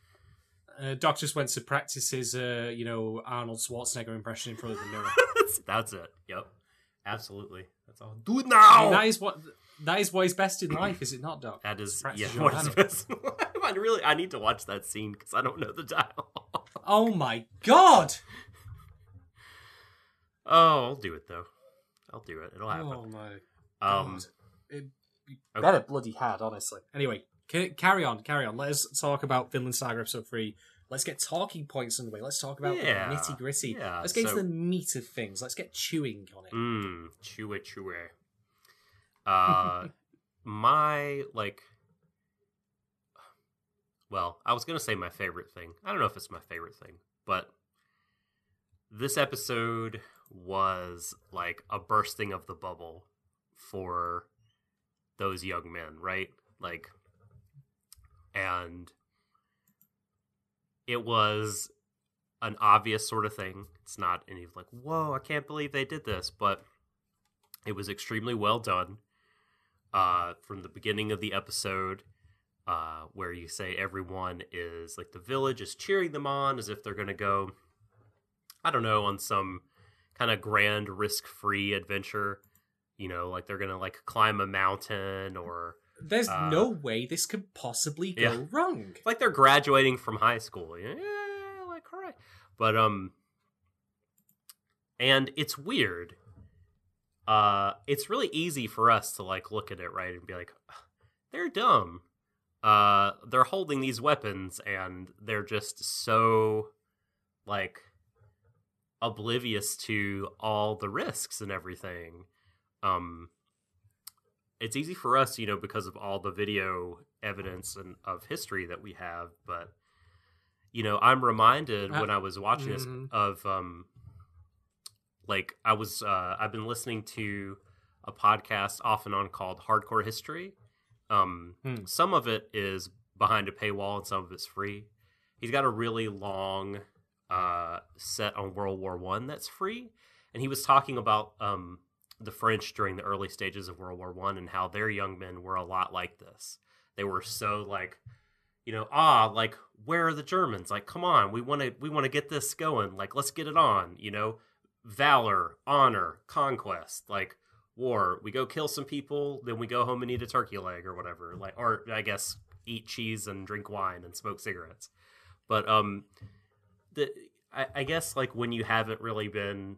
Uh, Doc just went to practice his, uh, you know, Arnold Schwarzenegger impression in front of the mirror. That's it. Yep. Absolutely. That's all. Do it I now. mean, that is what that is what is best in life, is it not, Doc? That is Practice yeah. your What is best? I really I need to watch that scene because I don't know the dialogue. Oh my god! Oh, I'll do it though. I'll do it. It'll happen. Oh my um, god! It, you okay. better bloody had, honestly. Anyway, ca- carry on, carry on. Let us talk about Vinland Saga episode three. Let's get talking points underway. Let's talk about Yeah, the nitty gritty. yeah, Let's get so- into the meat of things. Let's get chewing on it. Chew it, chew it. Uh, my like. Well, I was gonna say my favorite thing. I don't know if it's my favorite thing, but this episode was like a bursting of the bubble for those young men, right? Like, and it was an obvious sort of thing. It's not any of like, whoa, I can't believe they did this, but it was extremely well done. Uh, from the beginning of the episode, uh, where you say everyone is like the village is cheering them on as if they're gonna go, I don't know, on some kind of grand risk-free adventure. You know, like they're gonna like climb a mountain or There's uh, no way this could possibly go yeah. wrong. it's like they're graduating from high school. Yeah, like hooray. But um and it's weird. Uh it's really easy for us to like look at it right and be like they're dumb. Uh they're holding these weapons and they're just so like oblivious to all the risks and everything. Um it's easy for us, you know, because of all the video evidence and of history that we have. But you know, I'm reminded Uh, when I was watching this mhm. of um, like I was uh I've been listening to a podcast off and on called Hardcore History. Um Hmm. some of it is behind a paywall and some of it's free. He's got a really long uh set on World War 1 that's free and he was talking about um the French during the early stages of World War 1 and how their young men were a lot like this. They were so like you know, ah, like where are the Germans? Like, come on, we want to we want to get this going. Like, let's get it on. You know, valor, honor, conquest, like war. We go kill some people, then we go home and eat a turkey leg or whatever. Like, or I guess eat cheese and drink wine and smoke cigarettes. But um, the I, I guess like when you haven't really been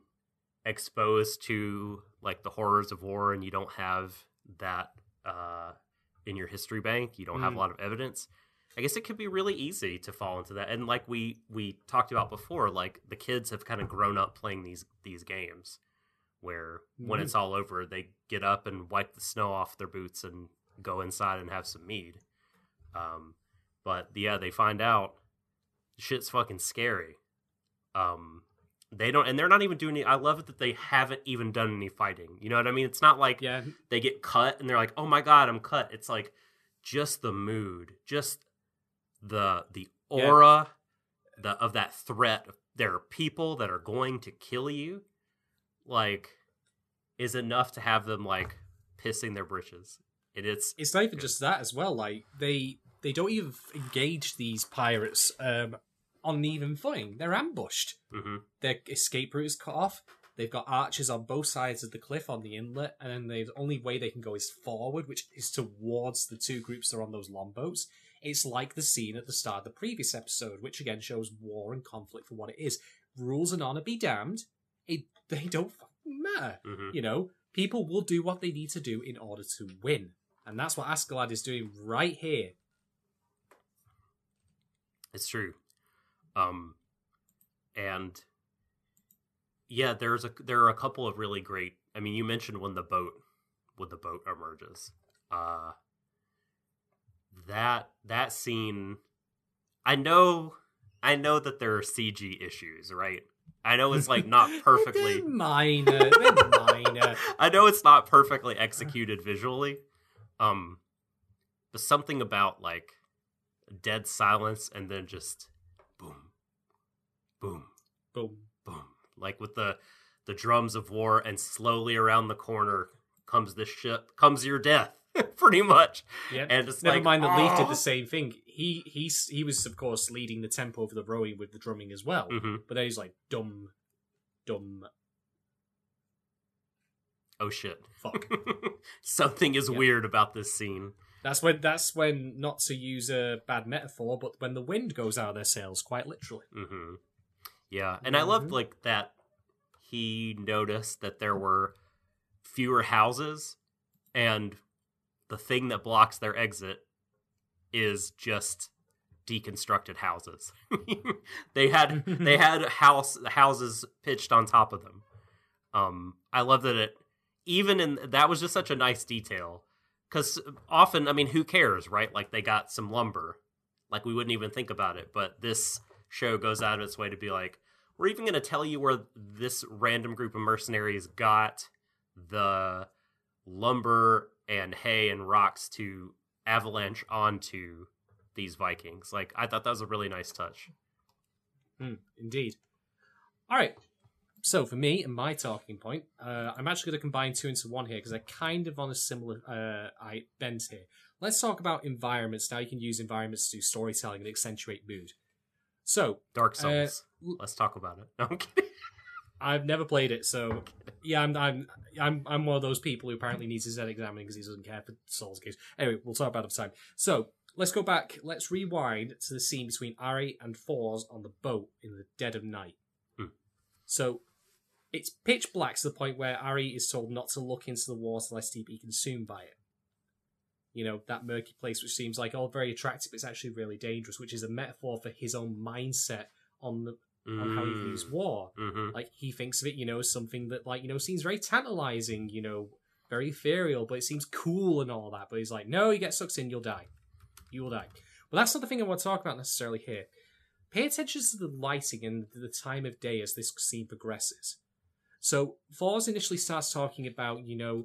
exposed to like the horrors of war and you don't have that uh in your history bank, you don't have a Mm. lot of evidence. I guess it could be really easy to fall into that. And like we we talked about before, like the kids have kind of grown up playing these these games where when Mhm. it's all over, they get up and wipe the snow off their boots and go inside and have some mead. Um, but yeah, they find out shit's fucking scary. Um, they don't, and they're not even doing. Any, I love it that they haven't even done any fighting. You know what I mean? It's not like Yeah, they get cut and they're like, "Oh my god, I'm cut." It's like just the mood, just the the Yeah. aura the of that threat. There are people that are going to kill you. Like, is enough to have them like pissing their britches. And it's it's not even just that as well. Like they they don't even engage these pirates um, on an even footing. They're ambushed. hmm Their escape route is cut off. They've got archers on both sides of the cliff on the inlet, and then the only way they can go is forward, which is towards the two groups that are on those longboats. It's like the scene at the start of the previous episode, which again shows war and conflict for what it is. Rules and honor be damned. It they don't fucking matter. hmm You know, people will do what they need to do in order to win. And that's what Askeladd is doing right here. It's true. Um, and yeah, there's a there are a couple of really great. I mean, you mentioned when the boat when the boat emerges. Uh, that that scene. I know, I know that there are CG issues, right? I know it's like not perfectly. They're minor. They're minor. I know it's not perfectly executed visually. Um but something about like dead silence and then just boom Boom. boom like with the the drums of war and slowly around the corner comes the ship comes your death pretty much Yeah. and it's Never like mind that Leif did the same thing. He he's he was of course leading the tempo of the rowing with the drumming as well. Mhm. But then he's like dumb, dumb. oh shit fuck. something is Yeah. weird about this scene that's when that's when not to use a bad metaphor, but when the wind goes out of their sails, quite literally. hmm Yeah, and I loved Mhm. like that he noticed that there were fewer houses, and the thing that blocks their exit is just deconstructed houses. they had they had house houses pitched on top of them. Um, I love that it even in that was just such a nice detail because often I mean who cares right? Like they got some lumber, like we wouldn't even think about it, but this show goes out of its way to be like we're even going to tell you where this random group of mercenaries got the lumber and hay and rocks to avalanche onto these Vikings. Like I thought that was a really nice touch. Hmm, indeed. All right. So for me and my talking point, uh, I'm actually going to combine two into one here because they're kind of on a similar uh, I bent here. Let's talk about environments. Now you can use environments to do storytelling and accentuate mood. So Dark Uh, Souls. Let's talk about it. No, I'm kidding. I've never played it, so yeah, I'm I'm I'm I'm one of those people who apparently needs his head examining because he doesn't care for Souls games. Anyway, we'll talk about it time. So let's go back. Let's rewind to the scene between Ari and Thors on the boat in the dead of night. Hmm. So it's pitch black to the point where Ari is told not to look into the water lest he be consumed by it. You know that murky place, which seems like all very attractive, but it's actually really dangerous, which is a metaphor for his own mindset on the on how he views war. Hmm like he thinks of it you know as something that like you know seems very tantalizing you know very ethereal but it seems cool and all that but he's like no you get sucked in you'll die. You will die. But that's not the thing i want to talk about necessarily here. Pay attention to the lighting and the time of day as this scene progresses. So Thors initially starts talking about, you know,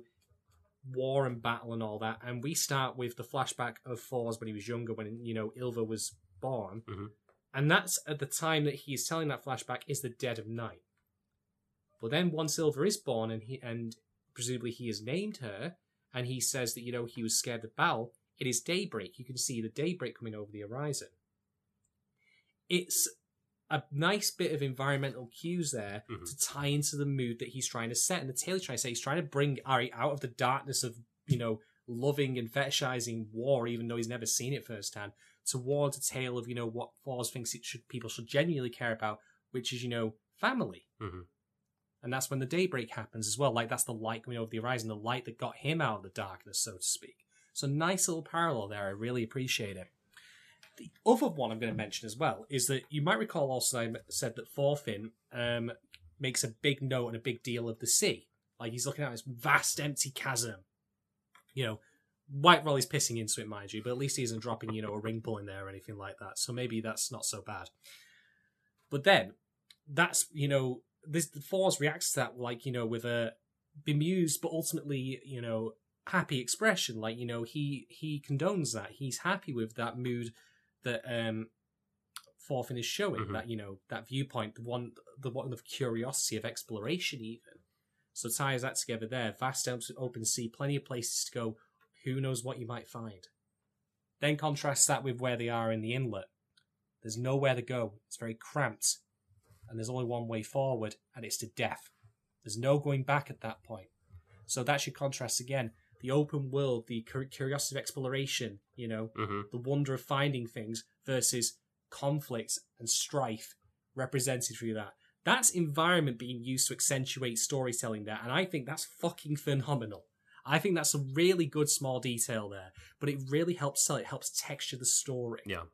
war and battle and all that, and we start with the flashback of Thors when he was younger, when you know Ylva was born, Mhm. and that's at the time that he is telling that flashback is the dead of night. But then once Ylva is born, and he and presumably he has named her, and he says that you know he was scared of battle, it is daybreak. You can see the daybreak coming over the horizon. It's a nice bit of environmental cues there Mhm. to tie into the mood that he's trying to set. And the tale he's trying to say, he's trying to bring Ari out of the darkness of, you know, loving and fetishizing war, even though he's never seen it firsthand, towards a tale of, you know, what Thors thinks it should people should genuinely care about, which is, you know, family. Mhm. And that's when the daybreak happens as well. Like that's the light coming over the horizon, the light that got him out of the darkness, so to speak. So nice little parallel there. I really appreciate it. The other one I'm going to mention as well is that you might recall also I said that Thorfinn um, makes a big note and a big deal of the sea. Like he's looking at this vast empty chasm. You know, White Rolly's pissing into it, mind you, but at least he isn't dropping, you know, a ring pull in there or anything like that. So maybe that's not so bad. But then, that's, you know, this the Thors reacts to that like, you know, with a bemused but ultimately, you know, happy expression. Like, you know, he he condones that. He's happy with that mood that um Thorfinn is showing. Mhm. That, you know, that viewpoint, the one the one of curiosity, of exploration even. So ties that together there. Vast open sea, plenty of places to go. Who knows what you might find? Then contrast that with where they are in the inlet. There's nowhere to go. It's very cramped. And there's only one way forward, and it's to death. There's no going back at that point. So that should contrast again. The open world, the curiosity of exploration, you know, Mhm. the wonder of finding things versus conflicts and strife represented through that. That's environment being used to accentuate storytelling there, and I think that's fucking phenomenal. I think that's a really good small detail there, but it really helps sell. It helps texture the story. Yeah.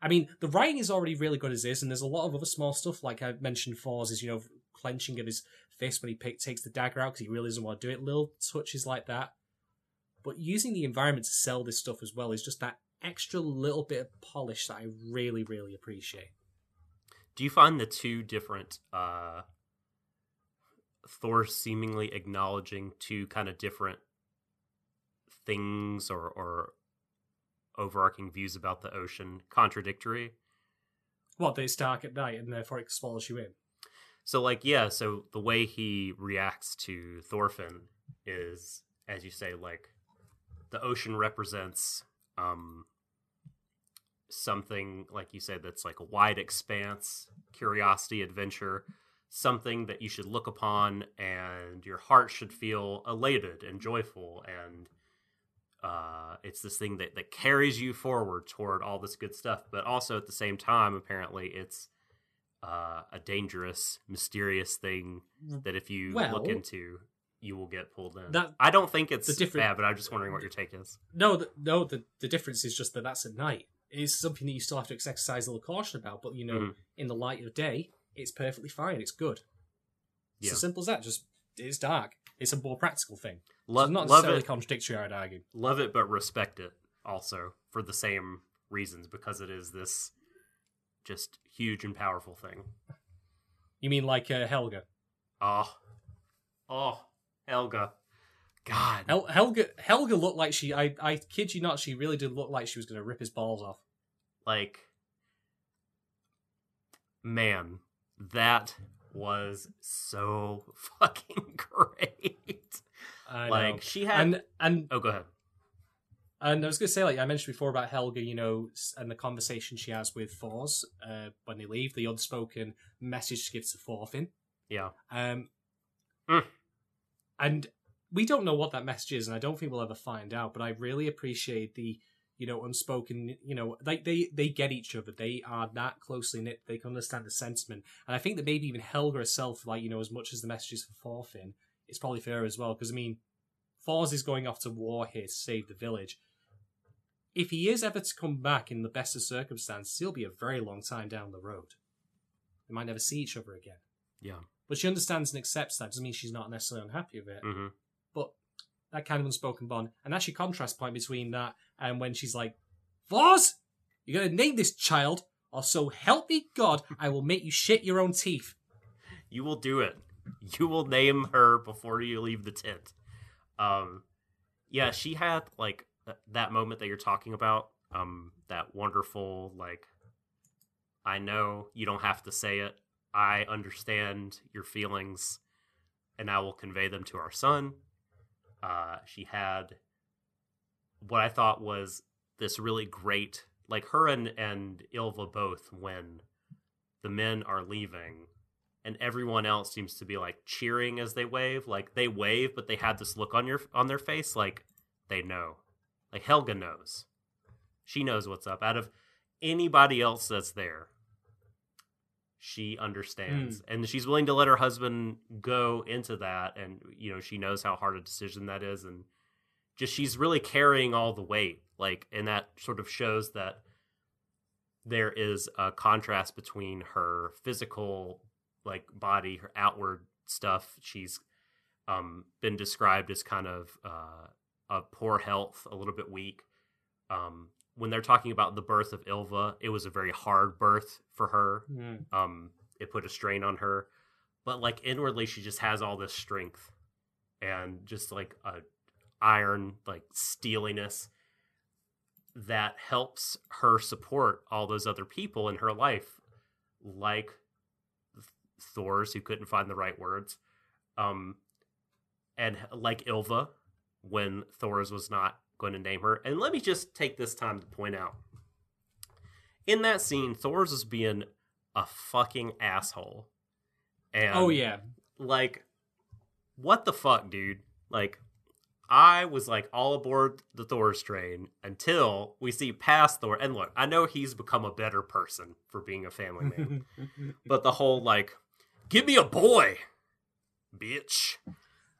I mean, the writing is already really good as is, and there's a lot of other small stuff, like I mentioned, Thors is, you know, clenching of his fist when he pick, takes the dagger out because he really doesn't want to do it. Little touches like that. But using the environment to sell this stuff as well is just that extra little bit of polish that I really, really appreciate. Do you find the two different uh Thor seemingly acknowledging two kind of different things or or overarching views about the ocean contradictory? What, that it's dark at night and therefore it swallows you in? So like yeah, so the way he reacts to Thorfinn is as you say like the ocean represents um something like you said that's like a wide expanse, curiosity, adventure, something that you should look upon and your heart should feel elated and joyful and uh, it's this thing that, that carries you forward toward all this good stuff. But also at the same time apparently it's uh, a dangerous mysterious thing that if you look into you will get pulled in That- i don't think it's the different- bad but i'm just wondering what your take is No, the, no. The, the difference is just that that's at night. It's something that you still have to exercise a little caution about. But you know, Mhm. in the light of day, it's perfectly fine. It's good. It's Yeah. as simple as that. Just it's dark. It's a more practical thing. So Lo- it's not love necessarily it contradictory. I'd argue. love it but respect it also for the same reasons because it is this just huge and powerful thing You mean like uh, Helga? oh oh helga god Hel- Helga Helga looked like she. I I kid you not. She really did look like she was going to rip his balls off. like man that was so fucking great I know. like she had and and oh go ahead And I was going to say, like I mentioned before about Helga, you know, and the conversation she has with Thors uh, when they leave, the unspoken message she gives to Thorfinn. yeah Um, Mm. And we don't know what that message is, and I don't think we'll ever find out. But I really appreciate the, you know, unspoken. You know, they they they get each other. They are that closely knit. They can understand the sentiment, and I think that maybe even Helga herself, like you know, as much as the messages for Thorfinn, it's probably fair as well. Because I mean, Thors is going off to war here to save the village. If he is ever to come back in the best of circumstances, he'll be a very long time down the road. They might never see each other again. yeah But she understands and accepts that. Doesn't mean she's not necessarily unhappy with it. hmm But that kind of unspoken bond. And actually, contrast point between that and when she's like, Thors, you're going to name this child, or so help me God, I will make you shit your own teeth. you will do it you will name her before you leave the tent. Um, yeah, she had like th- that moment that you're talking about. Um, that wonderful like, I know you don't have to say it. I understand your feelings, and I will convey them to our son. Uh, she had what I thought was this really great, like her and and Ylva both when the men are leaving and everyone else seems to be like cheering as they wave. Like they wave but they have this look on your on their face like they know. Like helga knows. She knows what's up. Out of anybody else that's there she understands. And she's willing to let her husband go into that and you know she knows how hard a decision that is and just she's really carrying all the weight like and that sort of shows that there is a contrast between her physical like body her outward stuff. She's um been described as kind of uh of poor health a little bit weak um when they're talking about the birth of Ylva it was a very hard birth for her. Mm. um it put a strain on her. But like inwardly she just has all this strength and just like a iron like steeliness that helps her support all those other people in her life like Thors who couldn't find the right words. Um and like Ylva when Thors was not going to name her and let me just take this time to point out in that scene Thors was being a fucking asshole. And oh yeah. like what the fuck dude? Like i was like all aboard the Thors train until we see past thor. And look i know he's become a better person for being a family man. But the whole like give me a boy bitch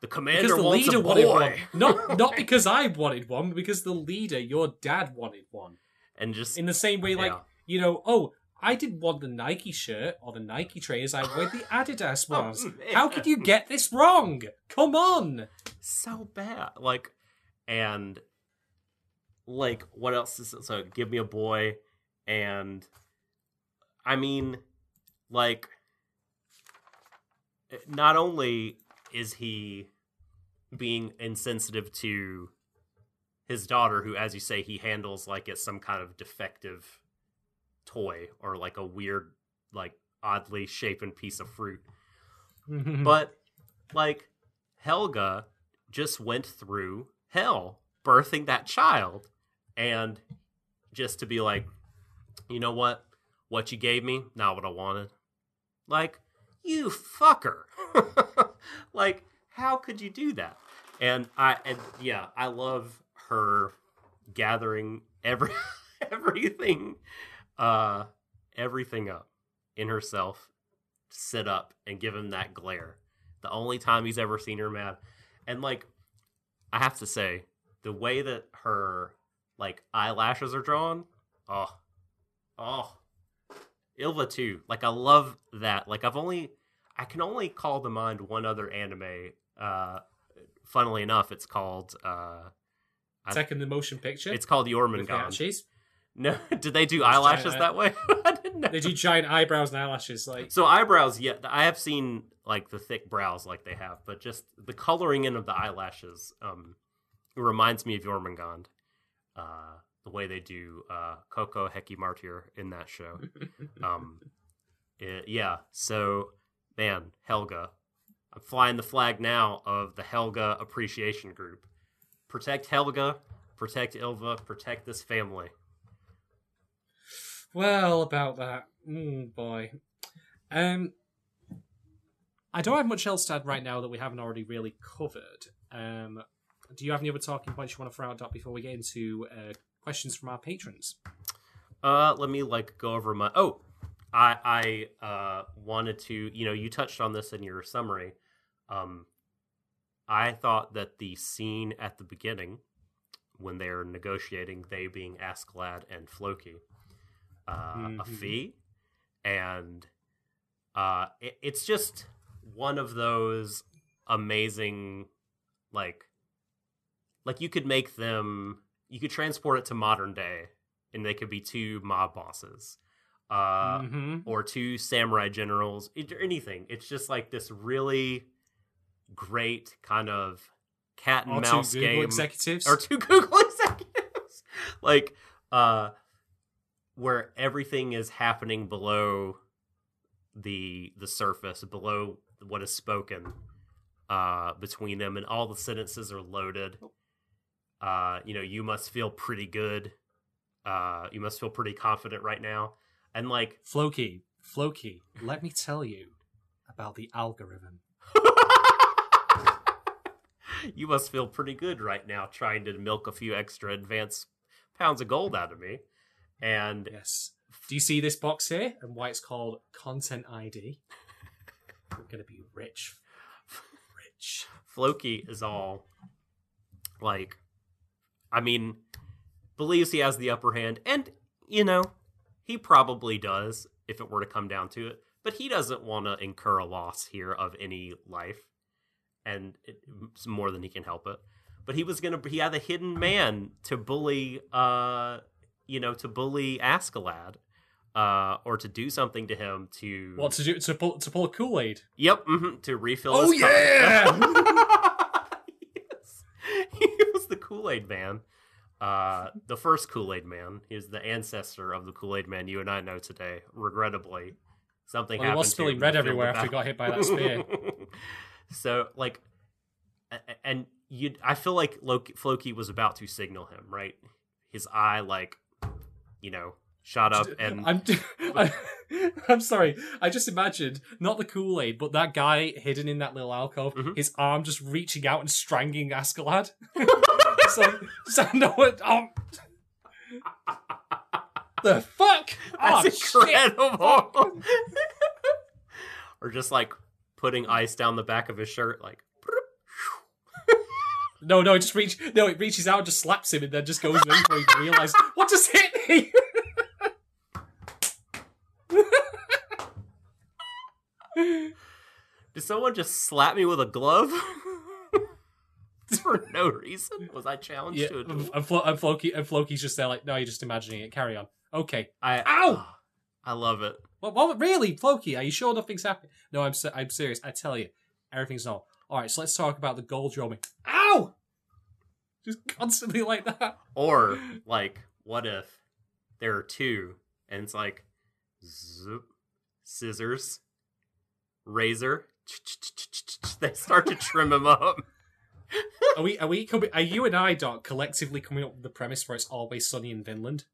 the commander because the wants leader a wanted one. Not not because I wanted one, but because the leader, your dad, wanted one. and just In the same way, like Yeah. you know, oh, I didn't want the Nike shirt or the Nike trainers. I wanted the Adidas Oh, ones. man. How could you get this wrong? Come on. so bad. Like, and like, what else is it? So, give me a boy, and I mean, like, not only is he being insensitive to his daughter, who, as you say, he handles like it's some kind of defective toy or like a weird, like oddly shapen piece of fruit. But like Helga just went through hell birthing that child and just to be like you know what? What you gave me? Not what I wanted. Like you fucker. Like how could you do that and I and yeah I love her gathering every everything uh everything up in herself sit up and give him that glare. The only time he's ever seen her mad. And like I have to say, the way that her like eyelashes are drawn, oh oh Ylva too. Like I love that. Like I've only I can only call to mind one other anime. Uh funnily enough, it's called uh Second the motion picture. it's called Jormungand. No, did they do eyelashes that way? I didn't know. They do giant eyebrows and eyelashes. Like So eyebrows, yeah, I have seen like the thick brows like they have, but just the coloring in of the eyelashes um it reminds me of Jormungand. Uh the way they do uh Koko Hekmatyar in that show. Um it- yeah, so man, Helga. I'm flying the flag now of the Helga Appreciation Group. Protect Helga, protect Ylva, protect this family. Well, about that, mm, boy. Um, I don't have much else to add right now that we haven't already really covered. Um, do you have any other talking points you want to throw out before we get into uh, questions from our patrons? Uh, let me like go over my. Oh, I I uh wanted to. You know, you touched on this in your summary. Um, I thought that the scene at the beginning when they're negotiating, they being Askeladd and Floki, uh, a Mhm. fee, and uh, it, it's just one of those amazing, like, like you could make them, you could transport it to modern day, and they could be two mob bosses. uh, hmm or two samurai generals, anything. It's just like this really great kind of cat and Or mouse Google game, executives. or two Google executives, like uh, where everything is happening below the the surface, below what is spoken uh, between them, and all the sentences are loaded. Uh, you know, you must feel pretty good. Uh, you must feel pretty confident right now, and like Floki, Floki, let me tell you about the algorithm. you must feel pretty good right now trying to milk a few extra advanced pounds of gold out of me. And Yes. Do you see this box here and why it's called Content ID? We're gonna be rich, rich. Floki is all like, I mean, believes he has the upper hand. And, you know, he probably does if it were to come down to it. But he doesn't want to incur a loss here of any life. And it's more than he can help it. But he was going to, he had a hidden man to bully, uh, you know, to bully Askeladd. Uh, or to do something to him to What to do to pull to pull a Kool Aid? Yep, mm-hmm, to refill Oh, yeah! yes. He was the Kool-Aid man. Uh, the first Kool-Aid man. He was the ancestor of the Kool-Aid man you and I know today. Regrettably, something Well, he was spilling red everywhere after he got hit by that spear. so, like, and you, I feel like Loki, Floki was about to signal him, right? His eye, like, you know, shot up, and I'm, I'm sorry. I just imagined not the Kool Aid, but that guy hidden in that little alcove. Mhm. His arm just reaching out and strangling Askeladd. so, so no one. Oh. the fuck! Oh, That's shit. incredible. or just like putting ice down the back of his shirt, like. No, no, it just reach. No, it reaches out, and just slaps him, and then just goes in before he realizes what just hit me. Did someone just slap me with a glove? For no reason? Was I challenged yeah, to a duel? and, Flo- and Floki and Floki's just there, like, no, you're just imagining it. Carry on. Okay. I, Ow! I love it. What? what really, Floki? Are you sure nothing's happening? No, I'm. I'm serious. I tell you, everything's normal. All right, so let's talk about the gold drumming. Ow! Just constantly like that. Or, like, what if there are two and it's like, zoop, scissors, razor, they start to trim him up. Are we? Are we? Coming, are you and I, Doc, collectively coming up with the premise where it's always sunny in Finland?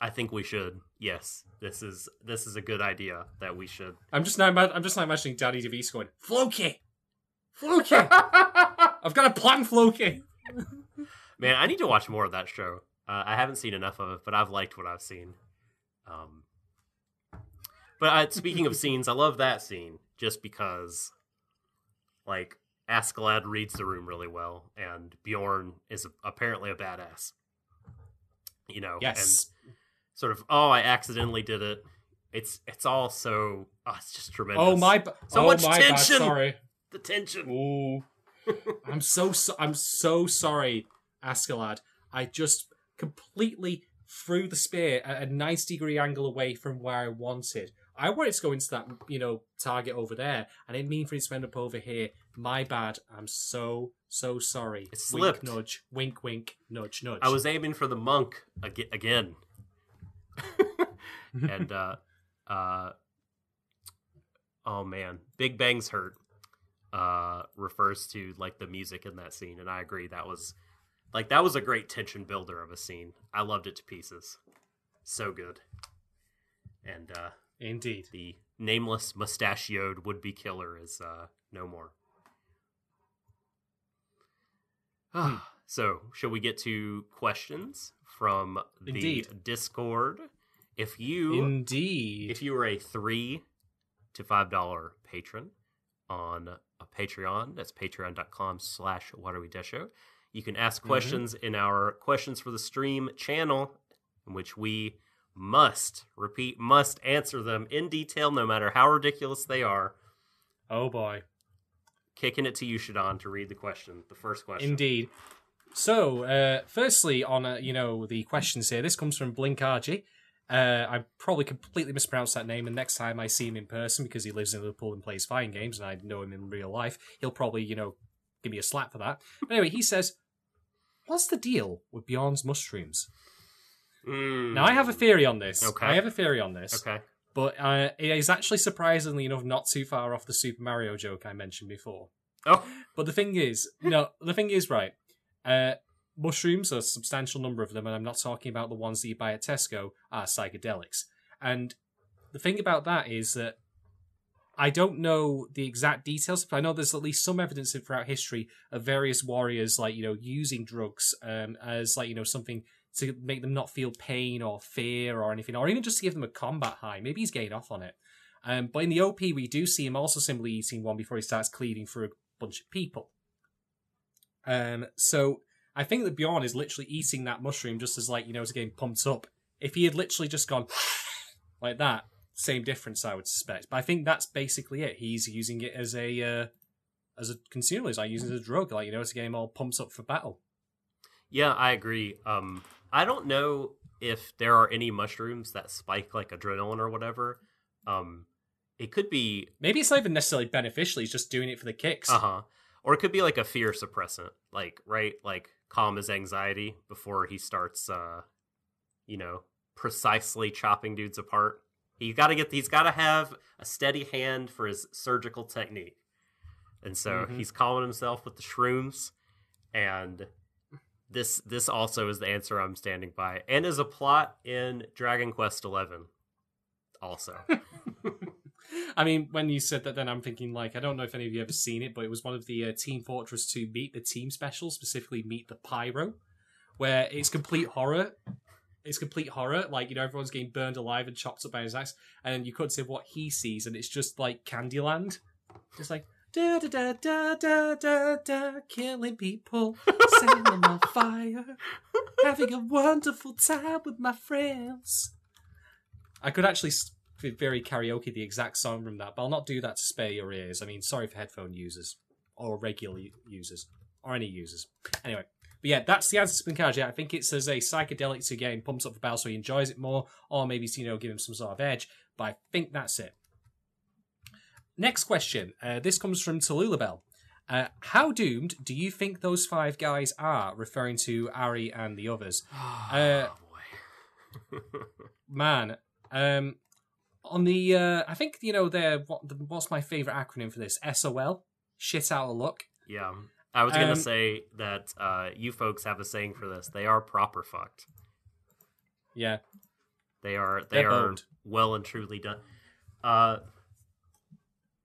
I think we should. Yes, this is this is a good idea that we should. I'm just not. I'm just now imagining Danny DeVito going, Floki, Floki. I've got a plan, Floki. Man, I need to watch more of that show. Uh, I haven't seen enough of it, but I've liked what I've seen. Um, but uh, speaking of scenes, I love that scene just because, like, Askeladd reads the room really well, and Bjorn is apparently a badass. You know, Yes. and sort of, oh, I accidentally did it. It's it's all so, oh, it's just tremendous. Oh my. So oh much my tension. Bad, sorry. the tension. Ooh. I'm so, so I'm so sorry, Askeladd. I just completely threw the spear at a 90 degree angle away from where I wanted. I wanted to go into that, you know, target over there. I didn't mean for it to end up over here. My bad. I'm so, so sorry. It Wink, nudge. Wink, wink, nudge, nudge. I was aiming for the monk again. and uh uh oh man, Big Bang's hurt uh refers to like the music in that scene and I agree that was like that was a great tension builder of a scene. I loved it to pieces. So good. And uh Indeed. the nameless mustachioed would be killer is uh no more. So shall we get to questions from the Indeed. Discord? If you Indeed. if you are a three to five dollar patron on a Patreon, that's patreon.com slash what are we show. You can ask Mm-hmm. questions in our questions for the stream channel, in which we must repeat, must answer them in detail, no matter how ridiculous they are. oh boy. Kicking it to you, Shadon, to read the question. The first question. Indeed. So, uh, firstly, on uh, you know the questions here, this comes from Blink RG. Uh, I probably completely mispronounced that name, and next time I see him in person, because he lives in Liverpool and plays fighting games, and I know him in real life, he'll probably, you know, give me a slap for that. But anyway, he says, What's the deal with Bjorn's mushrooms? Now, I have a theory on this. Okay. I have a theory on this. Okay. But uh, it is actually surprisingly enough not too far off the Super Mario joke I mentioned before. Oh, But the thing is, no, the thing is, right. Uh, mushrooms, a substantial number of them, and I'm not talking about the ones that you buy at Tesco, are psychedelics. And the thing about that is that I don't know the exact details, but I know there's at least some evidence throughout history of various warriors, like, you know, using drugs um, as, like, you know, something to make them not feel pain or fear or anything, or even just to give them a combat high. Maybe he's getting off on it. Um, but in the OP, we do see him also simply eating one before he starts cleaving through a bunch of people. Um, so I think that Bjorn is literally eating that mushroom just as like you know to getting pumped up. If he had literally just gone like that, same difference I would suspect. But I think that's basically it. He's using it as a uh, as a consumer. He's like using it as a drug, like you know, to get him all pumped up for battle. yeah, I agree. Um, I don't know if there are any mushrooms that spike like adrenaline or whatever. Um, it could be Maybe it's not even necessarily beneficial. He's just doing it for the kicks. Uh huh. Or it could be like a fear suppressant, like right, like calm his anxiety before he starts, uh, you know, precisely chopping dudes apart. He's got to get. He's got to have a steady hand for his surgical technique, and so Mhm. he's calming himself with the shrooms, and this this also is the answer I'm standing by, and is a plot in Dragon Quest Eleven, also. I mean, when you said that, then I'm thinking like I don't know if any of you ever seen it, but it was one of the uh, Team Fortress 2 Meet the Team specials, specifically Meet the Pyro, where it's complete horror. It's complete horror. Like you know, everyone's getting burned alive and chopped up by his axe, and you could see what he sees, and it's just like Candyland, just like. Da da da da da da da, killing people, setting them on fire, having a wonderful time with my friends. I could actually very karaoke the exact song from that, but I'll not do that to spare your ears. I mean, sorry for headphone users or regular users or any users. Anyway, but yeah, that's the answer to Spinkaja. I think it's as a psychedelic to get him pumped up for battle so he enjoys it more, or maybe you know give him some sort of edge. But I think that's it. Next question. Uh, this comes from Tallulah Uh, how doomed do you think those five guys are? Referring to Ari and the others. Uh, oh boy. man um on the uh i think you know they're what the, what's my favorite acronym for this sol shit out of luck Yeah. I was gonna Um, say that uh, you folks have a saying for this. They are proper fucked. yeah They are they They're are well and truly done. Uh,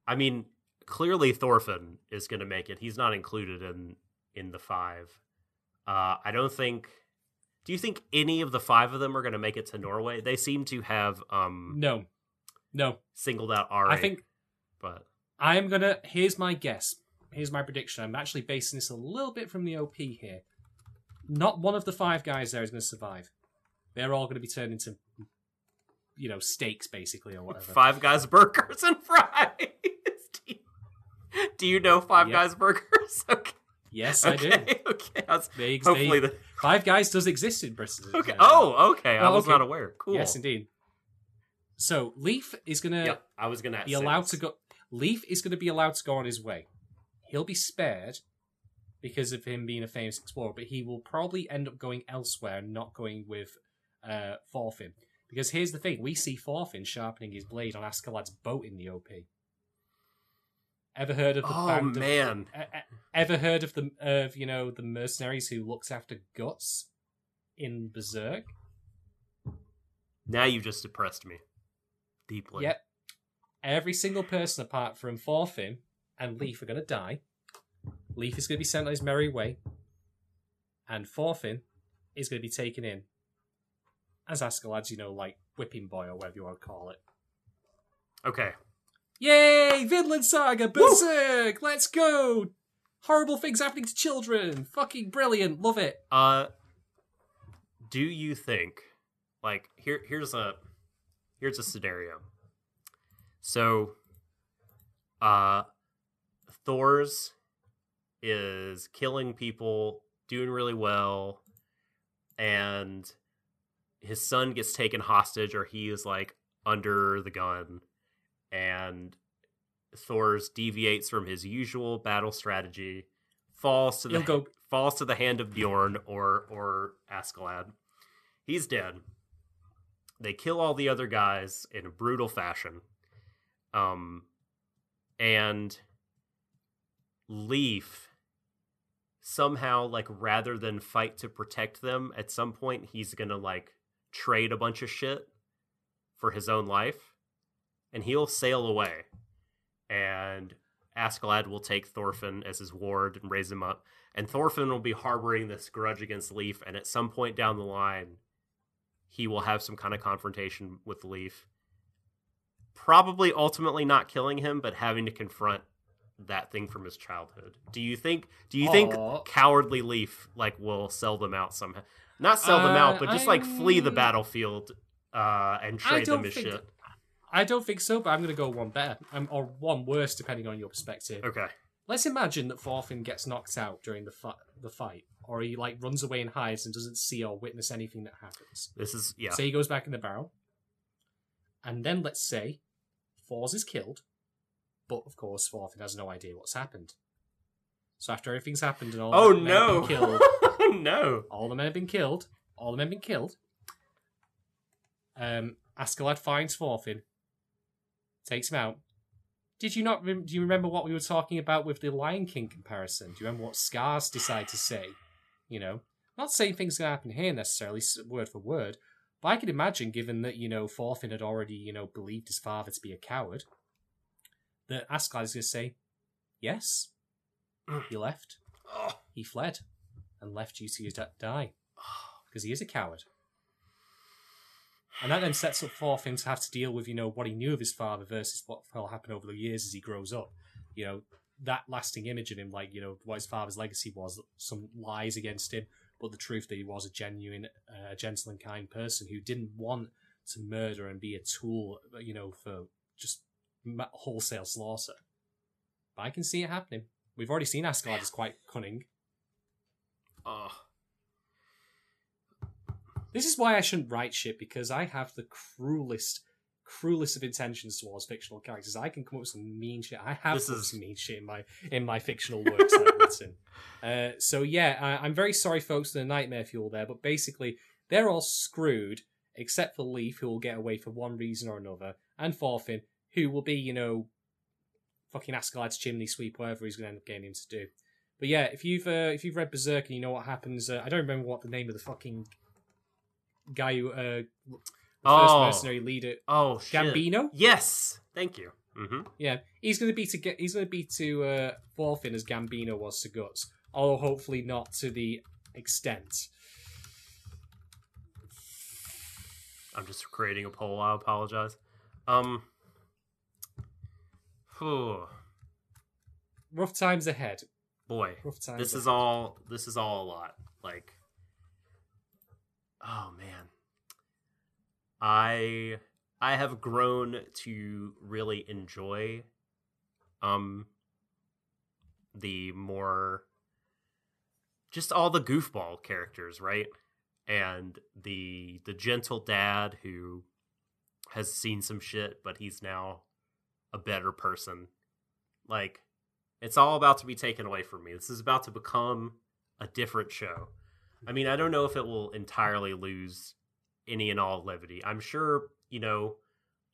I mean, clearly Thorfinn is gonna make it. He's not included in in the five. Uh, I don't think. Do you think any of the five of them are gonna make it to Norway? They seem to have um no no singled out Ari. i think but i am gonna here's my guess here's my prediction i'm actually basing this a little bit from the op here not one of the five guys there is going to survive they're all going to be turned into you know steaks basically or whatever Five Guys burgers and fries. do, you, do you know Five Yep. Guys burgers? Okay. yes i do okay. Okay. I was- They- hopefully they- the five guys does exist in bristol Okay. Oh, okay. I Oh, was okay. not aware. Cool. Yes, indeed. So Leif is gonna Yep. I was gonna be allowed to go. Leif is gonna be allowed to go on his way. He'll be spared because of him being a famous explorer, but he will probably end up going elsewhere, and not going with uh, Thorfinn. Because here's the thing: we see Thorfinn sharpening his blade on Askeladd's boat in the OP. Ever heard of the Oh band man. e- e- ever heard of the of you know the mercenaries who looks after guts in Berserk? Now you've just depressed me deeply. Yep. Every single person apart from Thorfinn and Leif are going to die. Leif is going to be sent on his merry way. And Thorfinn is going to be taken in as Askeladd's, you know, like whipping boy or whatever you want to call it. Okay. Yay! Vinland Saga! Berserk! Let's go! Horrible things happening to children! Fucking brilliant! Love it! Uh do you think like here here's a here's a scenario. So uh Thors is killing people, doing really well, and his son gets taken hostage or he is like under the gun and Thors deviates from his usual battle strategy, falls to the go- falls to the hand of Bjorn or or Askeladd. He's dead. They kill all the other guys in a brutal fashion. Um and Leif somehow like rather than fight to protect them at some point he's to like trade a bunch of shit for his own life and he'll sail away and Askeladd will take Thorfinn as his ward and raise him up and Thorfinn will be harboring this grudge against Leif and at some point down the line he will have some kind of confrontation with Leif probably ultimately not killing him but having to confront that thing from his childhood. Do you think do you think cowardly Leif like will sell them out somehow? Not sell them Uh, out, but just like flee the battlefield uh and trade them as shit. I don't think so, but I'm going to go one better, um, or one worse, depending on your perspective. Okay. Let's imagine that Thorfinn gets knocked out during the fi- the fight, or he like runs away and hides and doesn't see or witness anything that happens. This is yeah. Say he goes back in the barrel, and then let's say Thors is killed, but of course Thorfinn has no idea what's happened. So after everything's happened and all oh the men no. have been killed, no. all the men have been killed, all the men have been killed. Um, Askeladd finds Thorfinn, takes him out. Did you not? Rem- do you remember what we were talking about with the Lion King comparison? Do you remember what Scars decided to say? You know, not saying things gonna happen here necessarily, word for word, but I could imagine, given that you know Thorfinn had already you know believed his father to be a coward, that Askeladd is gonna say, "Yes, mm. he left. Oh. He fled, and left you to die." Oh. because he is a coward. And that then sets up Thorfinn to have to deal with, you know, what he knew of his father versus what will happen over the years as he grows up. You know, that lasting image of him, like, you know, what his father's legacy was, some lies against him, but the truth that he was a genuine, uh, gentle and kind person who didn't want to murder and be a tool, you know, for just wholesale slaughter. But I can see it happening. We've already seen Asgard is quite cunning. Oh. This is why I shouldn't write shit because I have the cruelest, cruelest of intentions towards fictional characters. I can come up with some mean shit. I have This is- some mean shit in my in my fictional works that I've written. Uh, so yeah, I, I'm very sorry, folks, for the nightmare fuel there. But basically, they're all screwed except for Leif, who will get away for one reason or another, and Thorfinn, who will be, you know, fucking Askeladd's chimney sweep, whatever he's going to end up getting him to do. But yeah, if you've uh, if you've read Berserk and you know what happens, uh, I don't remember what the name of the fucking guy who uh, the first Oh. mercenary leader Oh shit. Gambino. Yes. Thank you. Mm-hmm. Yeah, he's going to be to get. He's going to be to uh, Thorfinn as Gambino was to Guts, although hopefully not to the extent. I'm just creating a poll. I apologize. Um. Whew. Rough times ahead. Boy, Rough times. this is all. This is all a lot. Like, oh man, I I have grown to really enjoy, um, the more just all the goofball characters, right? And the the gentle dad who has seen some shit, but he's now a better person. Like, it's all about to be taken away from me. This is about to become a different show. I mean, I don't know if it will entirely lose any and all levity. I'm sure, you know,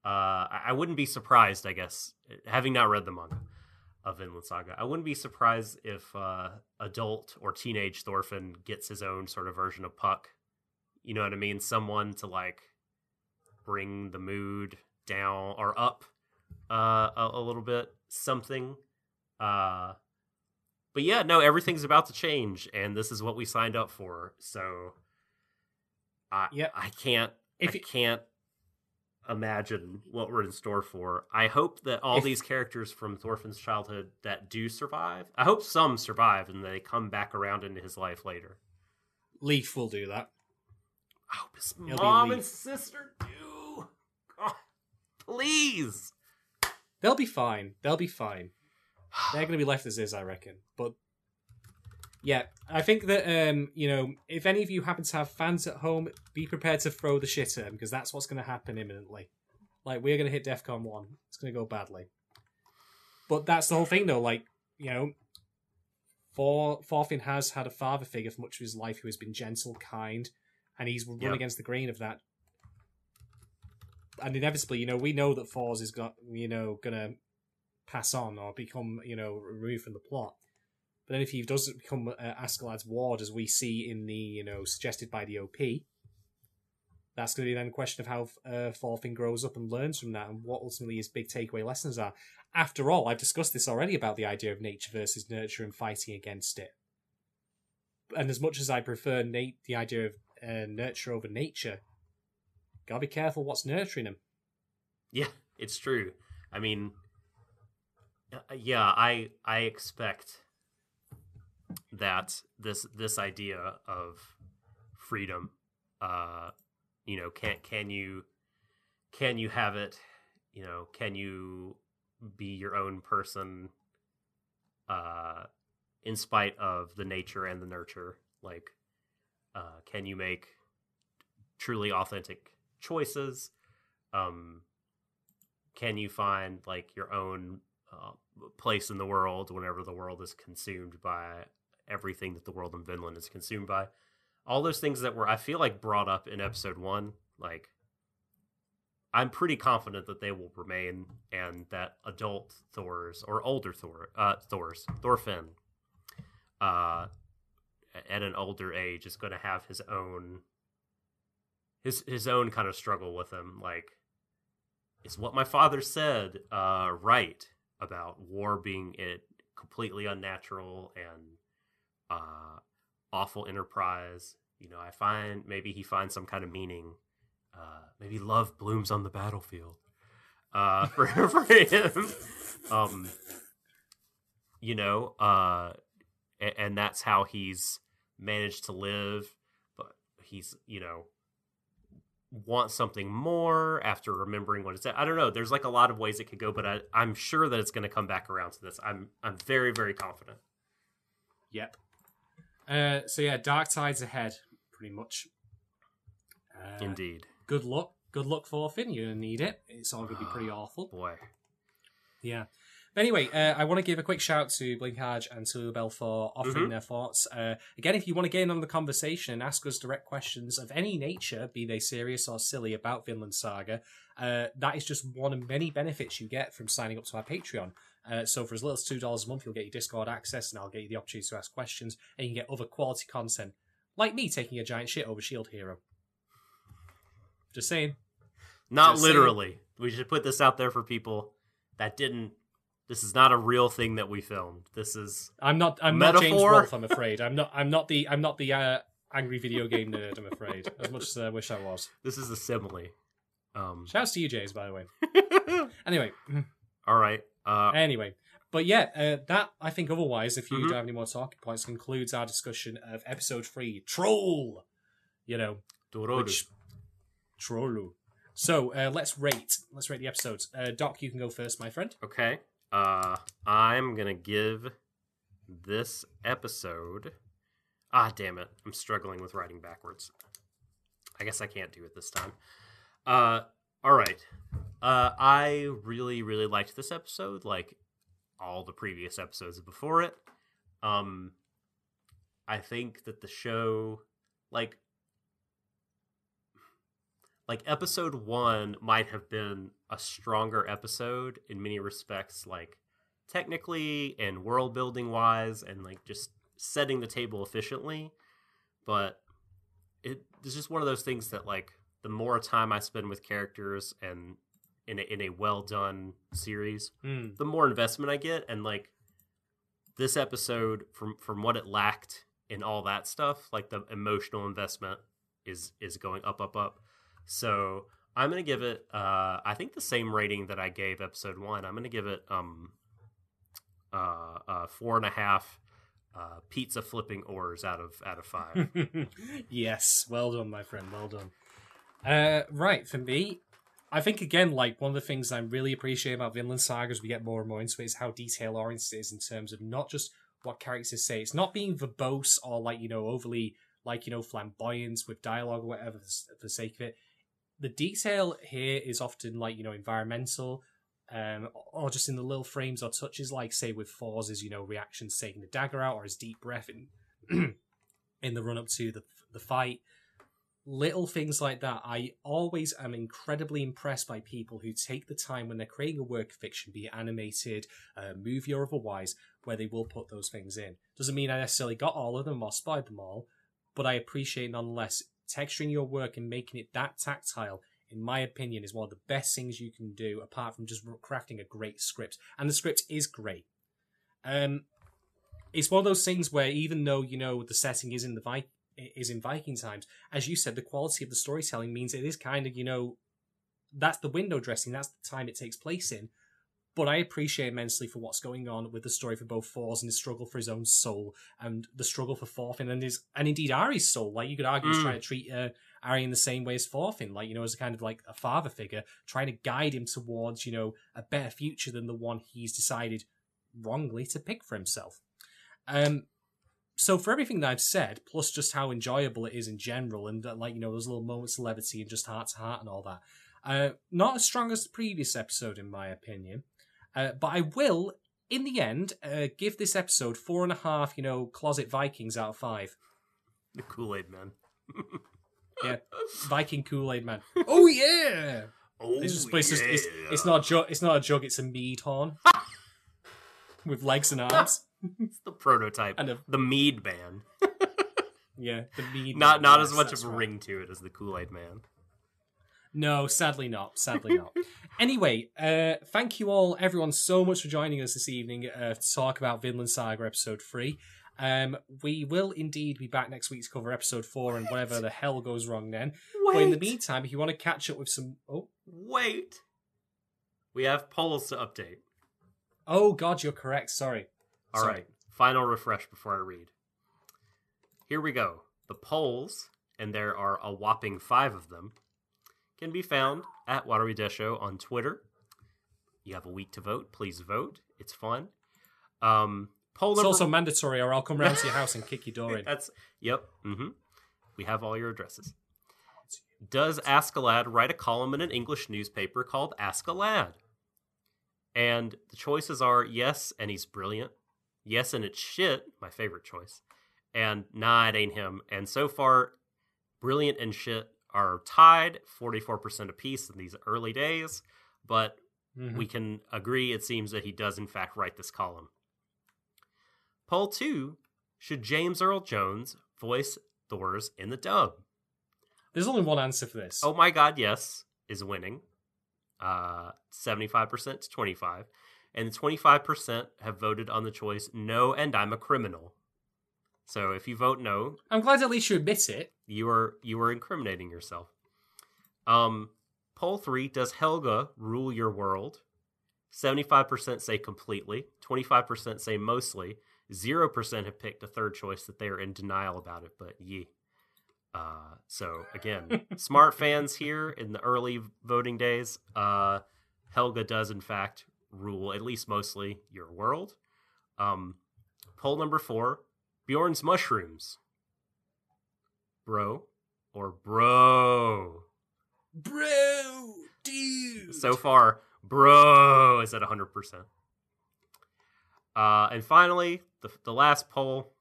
uh, I wouldn't be surprised, I guess, having not read the manga of Vinland Saga, I wouldn't be surprised if uh, adult or teenage Thorfinn gets his own sort of version of Puck. You know what I mean? Someone to like bring the mood down or up uh, a, a little bit, something. Uh, but yeah, no, everything's about to change, and this is what we signed up for. So, I Yep. I can't If I it- can't imagine what we're in store for. I hope that all If- these characters from Thorfinn's childhood that do survive, I hope some survive and they come back around into his life later. Leif will do that. I hope his be mom and sister do. God, please. They'll be fine. They'll be fine. They're going to be left as is, I reckon. But Yeah, I think that um, you know, if any of you happen to have fans at home, be prepared to throw the shit at them because that's what's going to happen imminently. Like we're going to hit DefCon one, it's going to go badly. But that's the whole thing, though. Like you know, For has had a father figure for much of his life who has been gentle, kind, and he's run Yeah. against the grain of that. And inevitably, you know, we know that Thors is got you know gonna pass on or become you know removed from the plot. But then if he does become uh, Askeladd's ward, as we see in the you know suggested by the OP, that's going to be then a question of how uh, Thorfinn grows up and learns from that, and what ultimately his big takeaway lessons are. After all, I've discussed this already about the idea of nature versus nurture and fighting against it. And as much as I prefer the idea of uh, nurture over nature, gotta be careful what's nurturing him. Yeah, it's true. I mean, yeah, I I expect that this this idea of freedom, uh, you know, can can you can you have it? You know, can you be your own person, uh, in spite of the nature and the nurture? Like, uh, can you make truly authentic choices? Um, can you find like your own uh, place in the world whenever the world is consumed by everything that the world in Vinland is consumed by? All those things that were, I feel like, brought up in episode one, like I'm pretty confident that they will remain, and that adult Thors or older Thor, uh, Thors, Thorfinn, uh, at an older age is going to have his own his his own kind of struggle with him like is what my father said uh right about war being it completely unnatural and uh awful enterprise. You know i find maybe he finds some kind of meaning uh maybe love blooms on the battlefield uh for, for him. Um you know uh and, and that's how he's managed to live but he's you know wants something more after remembering what it said. I don't know. There's like a lot of ways it could go, but I, I'm sure that it's going to come back around to this. I'm I'm very very confident. Yep. Uh, so yeah, dark tides ahead, pretty much. Uh, Indeed, Good luck. Good luck, Thorfinn. You're gonna need it. It's all gonna be pretty awful. boy. Yeah. Anyway, uh, I want to give a quick shout to Blinkage and to Bell for offering Mhm. their thoughts. Uh, again, if you want to get in on the conversation and ask us direct questions of any nature, be they serious or silly, about Vinland Saga, uh, that is just one of many benefits you get from signing up to our Patreon. Uh, so for as little as two dollars a month, you'll get your Discord access, and I'll get you the opportunity to ask questions, and you can get other quality content, like me taking a giant shit over Shield Hero. Just saying. Not Just saying. literally. We should put this out there for people that didn't. This is not a real thing that we filmed. This is I'm not. I'm not James Metaphor? Rolfe. I'm afraid. I'm not. I'm not the. I'm not the uh, angry video game nerd. I'm afraid. As much as I wish I was. this is a simile. Um. Shouts to you, James. By the way. Anyway. all right. Uh. Anyway. But yeah, uh, that I think. Otherwise, if you Mhm. don't have any more talking points, concludes our discussion of episode three, Troll. You know, Dororu. which Trollu. So uh, let's rate. Let's rate the episodes. Uh, Doc, you can go first, my friend. Okay. Uh, I'm gonna give this episode. Ah, damn it! I'm struggling with writing backwards. I guess I can't do it this time. Uh, all right. Uh, I really, really liked this episode, like all the previous episodes before it. Um, I think that the show, like, like episode one might have been a stronger episode in many respects like technically and world building wise and like just setting the table efficiently. But it, it's just one of those things that like the more time i spend with characters and in a, in a well done series Hmm. the more investment i get. And like this episode from from what it lacked in all that stuff like the emotional investment is is going up up up so i'm gonna give it uh i think the same rating that i gave episode one i'm gonna give it um uh, uh four and a half uh pizza flipping oars out of out of five yes, well done, my friend. Well done. Uh, right for me, I think again, like one of the things I'm really appreciating about Vinland Saga as we get more and more into it is how detail oriented it is in terms of not just what characters say. It's not being verbose or like you know overly like you know flamboyant with dialogue or whatever for the sake of it. The detail here is often like you know environmental, um, or just in the little frames or touches, like say with Forz's you know reactions taking the dagger out or his deep breath in in the run up to the the fight. Little things like that. I always am incredibly impressed by people who take the time when they're creating a work of fiction, be it animated, uh, movie, or otherwise, where they will put those things in. Doesn't mean I necessarily got all of them or spied them all, but I appreciate nonetheless texturing your work and making it that tactile. In my opinion, is one of the best things you can do, apart from just crafting a great script. And the script is great. Um, it's one of those things where even though you know the setting is in the Vi- is in Viking times, as you said, the quality of the storytelling means it is kind of you know that's the window dressing, that's the time it takes place in. But I appreciate immensely for what's going on with the story for both Thors and his struggle for his own soul, and the struggle for Thorfinn and his and indeed Ari's soul. Like you could argue, he's Mm. trying to treat uh, Ari in the same way as Thorfinn, like you know, as a kind of like a father figure, trying to guide him towards you know a better future than the one he's decided wrongly to pick for himself. Um, so for everything that I've said, plus just how enjoyable it is in general, and uh, like you know those little moments of levity and just heart to heart and all that, uh, not as strong as the previous episode in my opinion. Uh, but I will, in the end, uh, give this episode four and a half, you know, closet Vikings out of five. The Kool Aid Man. Yeah. Viking Kool Aid Man. Oh yeah! Oh, just, but it's, it's, yeah. it's not a jug. It's not a jug. It's a mead horn with legs and arms. It's the prototype. And a- the Mead Man. Yeah, the mead. Not man, not yes, as much of a right. ring to it as the Kool Aid Man. No, sadly not. Sadly not. anyway, uh, thank you all, everyone, so much for joining us this evening uh, to talk about Vinland Saga episode three. Um, we will indeed be back next week to cover episode four and whatever the hell goes wrong then. Wait. But in the meantime, if you want to catch up with some, oh, Wait. We have polls to update. oh God, you're correct. Sorry. All right. Sorry. Final refresh before I read. Here we go. The polls, and there are a whopping five of them, can be found at Watery Desho on Twitter. You have a week to vote. Please vote. It's fun. Um, poll It's number also mandatory, or I'll come round to your house and kick your door in. That's yep. Mm-hmm. We have all your addresses. Does Ask a Lad write a column in an English newspaper called Ask a Lad? And the choices are yes, and he's brilliant. Yes, and it's shit, my favorite choice. And nah, it ain't him. And so far, brilliant and shit are tied, 44% apiece in these early days. But Mhm. we can agree it seems that he does in fact write this column. Poll 2 Should James Earl Jones voice Thors in the dub? There's only one answer for this. Oh my god, yes, is winning. Uh 75% to 25. And 25% have voted on the choice no and I'm a criminal. So if you vote no, I'm glad at least you admit it. you are you are incriminating yourself. Um, poll three: Does Helga rule your world? Seventy-five percent say completely. Twenty-five percent say mostly. Zero percent have picked a third choice that they are in denial about it. But ye. Uh, so again, smart fans here in the early voting days. Uh, Helga does in fact rule at least mostly your world. Um, poll number four: Bjorn's mushrooms bro or bro. Bro, dude. So far, bro is at 100%. Uh, and finally, the, the last poll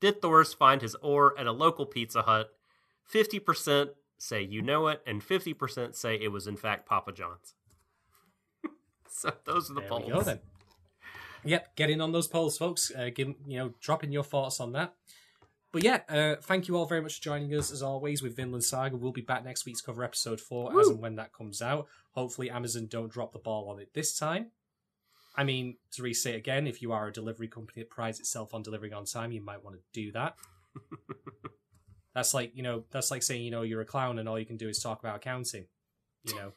Did Thors find his ore at a local Pizza Hut? 50% say you know it, and 50% say it was in fact Papa John's. so those are the there polls. We go then. Yep, get in on those polls, folks. Uh, give you know, drop in your thoughts on that. But yeah, uh, thank you all very much for joining us as always with Vinland Saga. We'll be back next week to cover episode four as and when that comes out. Hopefully, Amazon don't drop the ball on it this time. I mean, to it again, if you are a delivery company that prides itself on delivering on time, you might want to do that. that's like you know, that's like saying you know you're a clown and all you can do is talk about accounting. You know,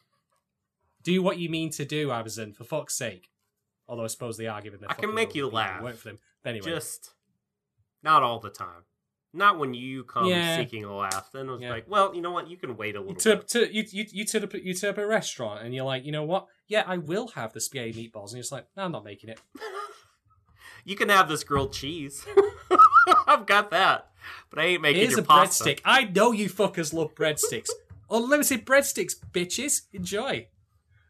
do what you mean to do, Amazon, for fuck's sake. Although I suppose they are giving their I can make you laugh. Work for them. But anyway, Just not all the time. Not when you come Yeah. seeking a laugh. Then it was Yeah. like, well, you know what? You can wait a you little turn, bit. to, you, you, you, turn up, you turn up a restaurant and you're like, you know what? Yeah, I will have the spaghetti meatballs. And you're just like, no, I'm not making it. You can have this grilled cheese. I've got that, but I ain't making Here's your a pasta. breadstick. I know you fuckers love breadsticks. Unlimited breadsticks, bitches. Enjoy.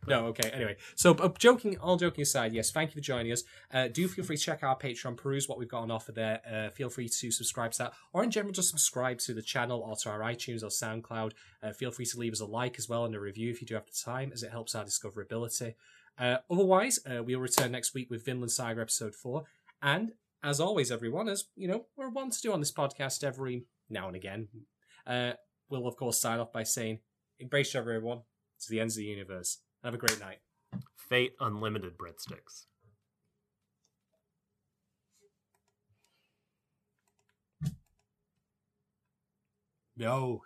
No, okay. Anyway, so uh, joking, all joking aside, yes, thank you for joining us. Uh, do feel free to check out our Patreon, peruse what we've got on offer there. Uh, feel free to subscribe to that, or in general, just subscribe to the channel or to our iTunes or SoundCloud. Uh, feel free to leave us a like as well and a review if you do have the time, as it helps our discoverability. Uh, otherwise, uh, we'll return next week with Vinland Saga episode four, and as always, everyone, as you know, we're one to do on this podcast every now and again. We'll of course sign off by saying, "Embrace everyone, to the ends of the universe." Have a great night. Fate unlimited breadsticks. No.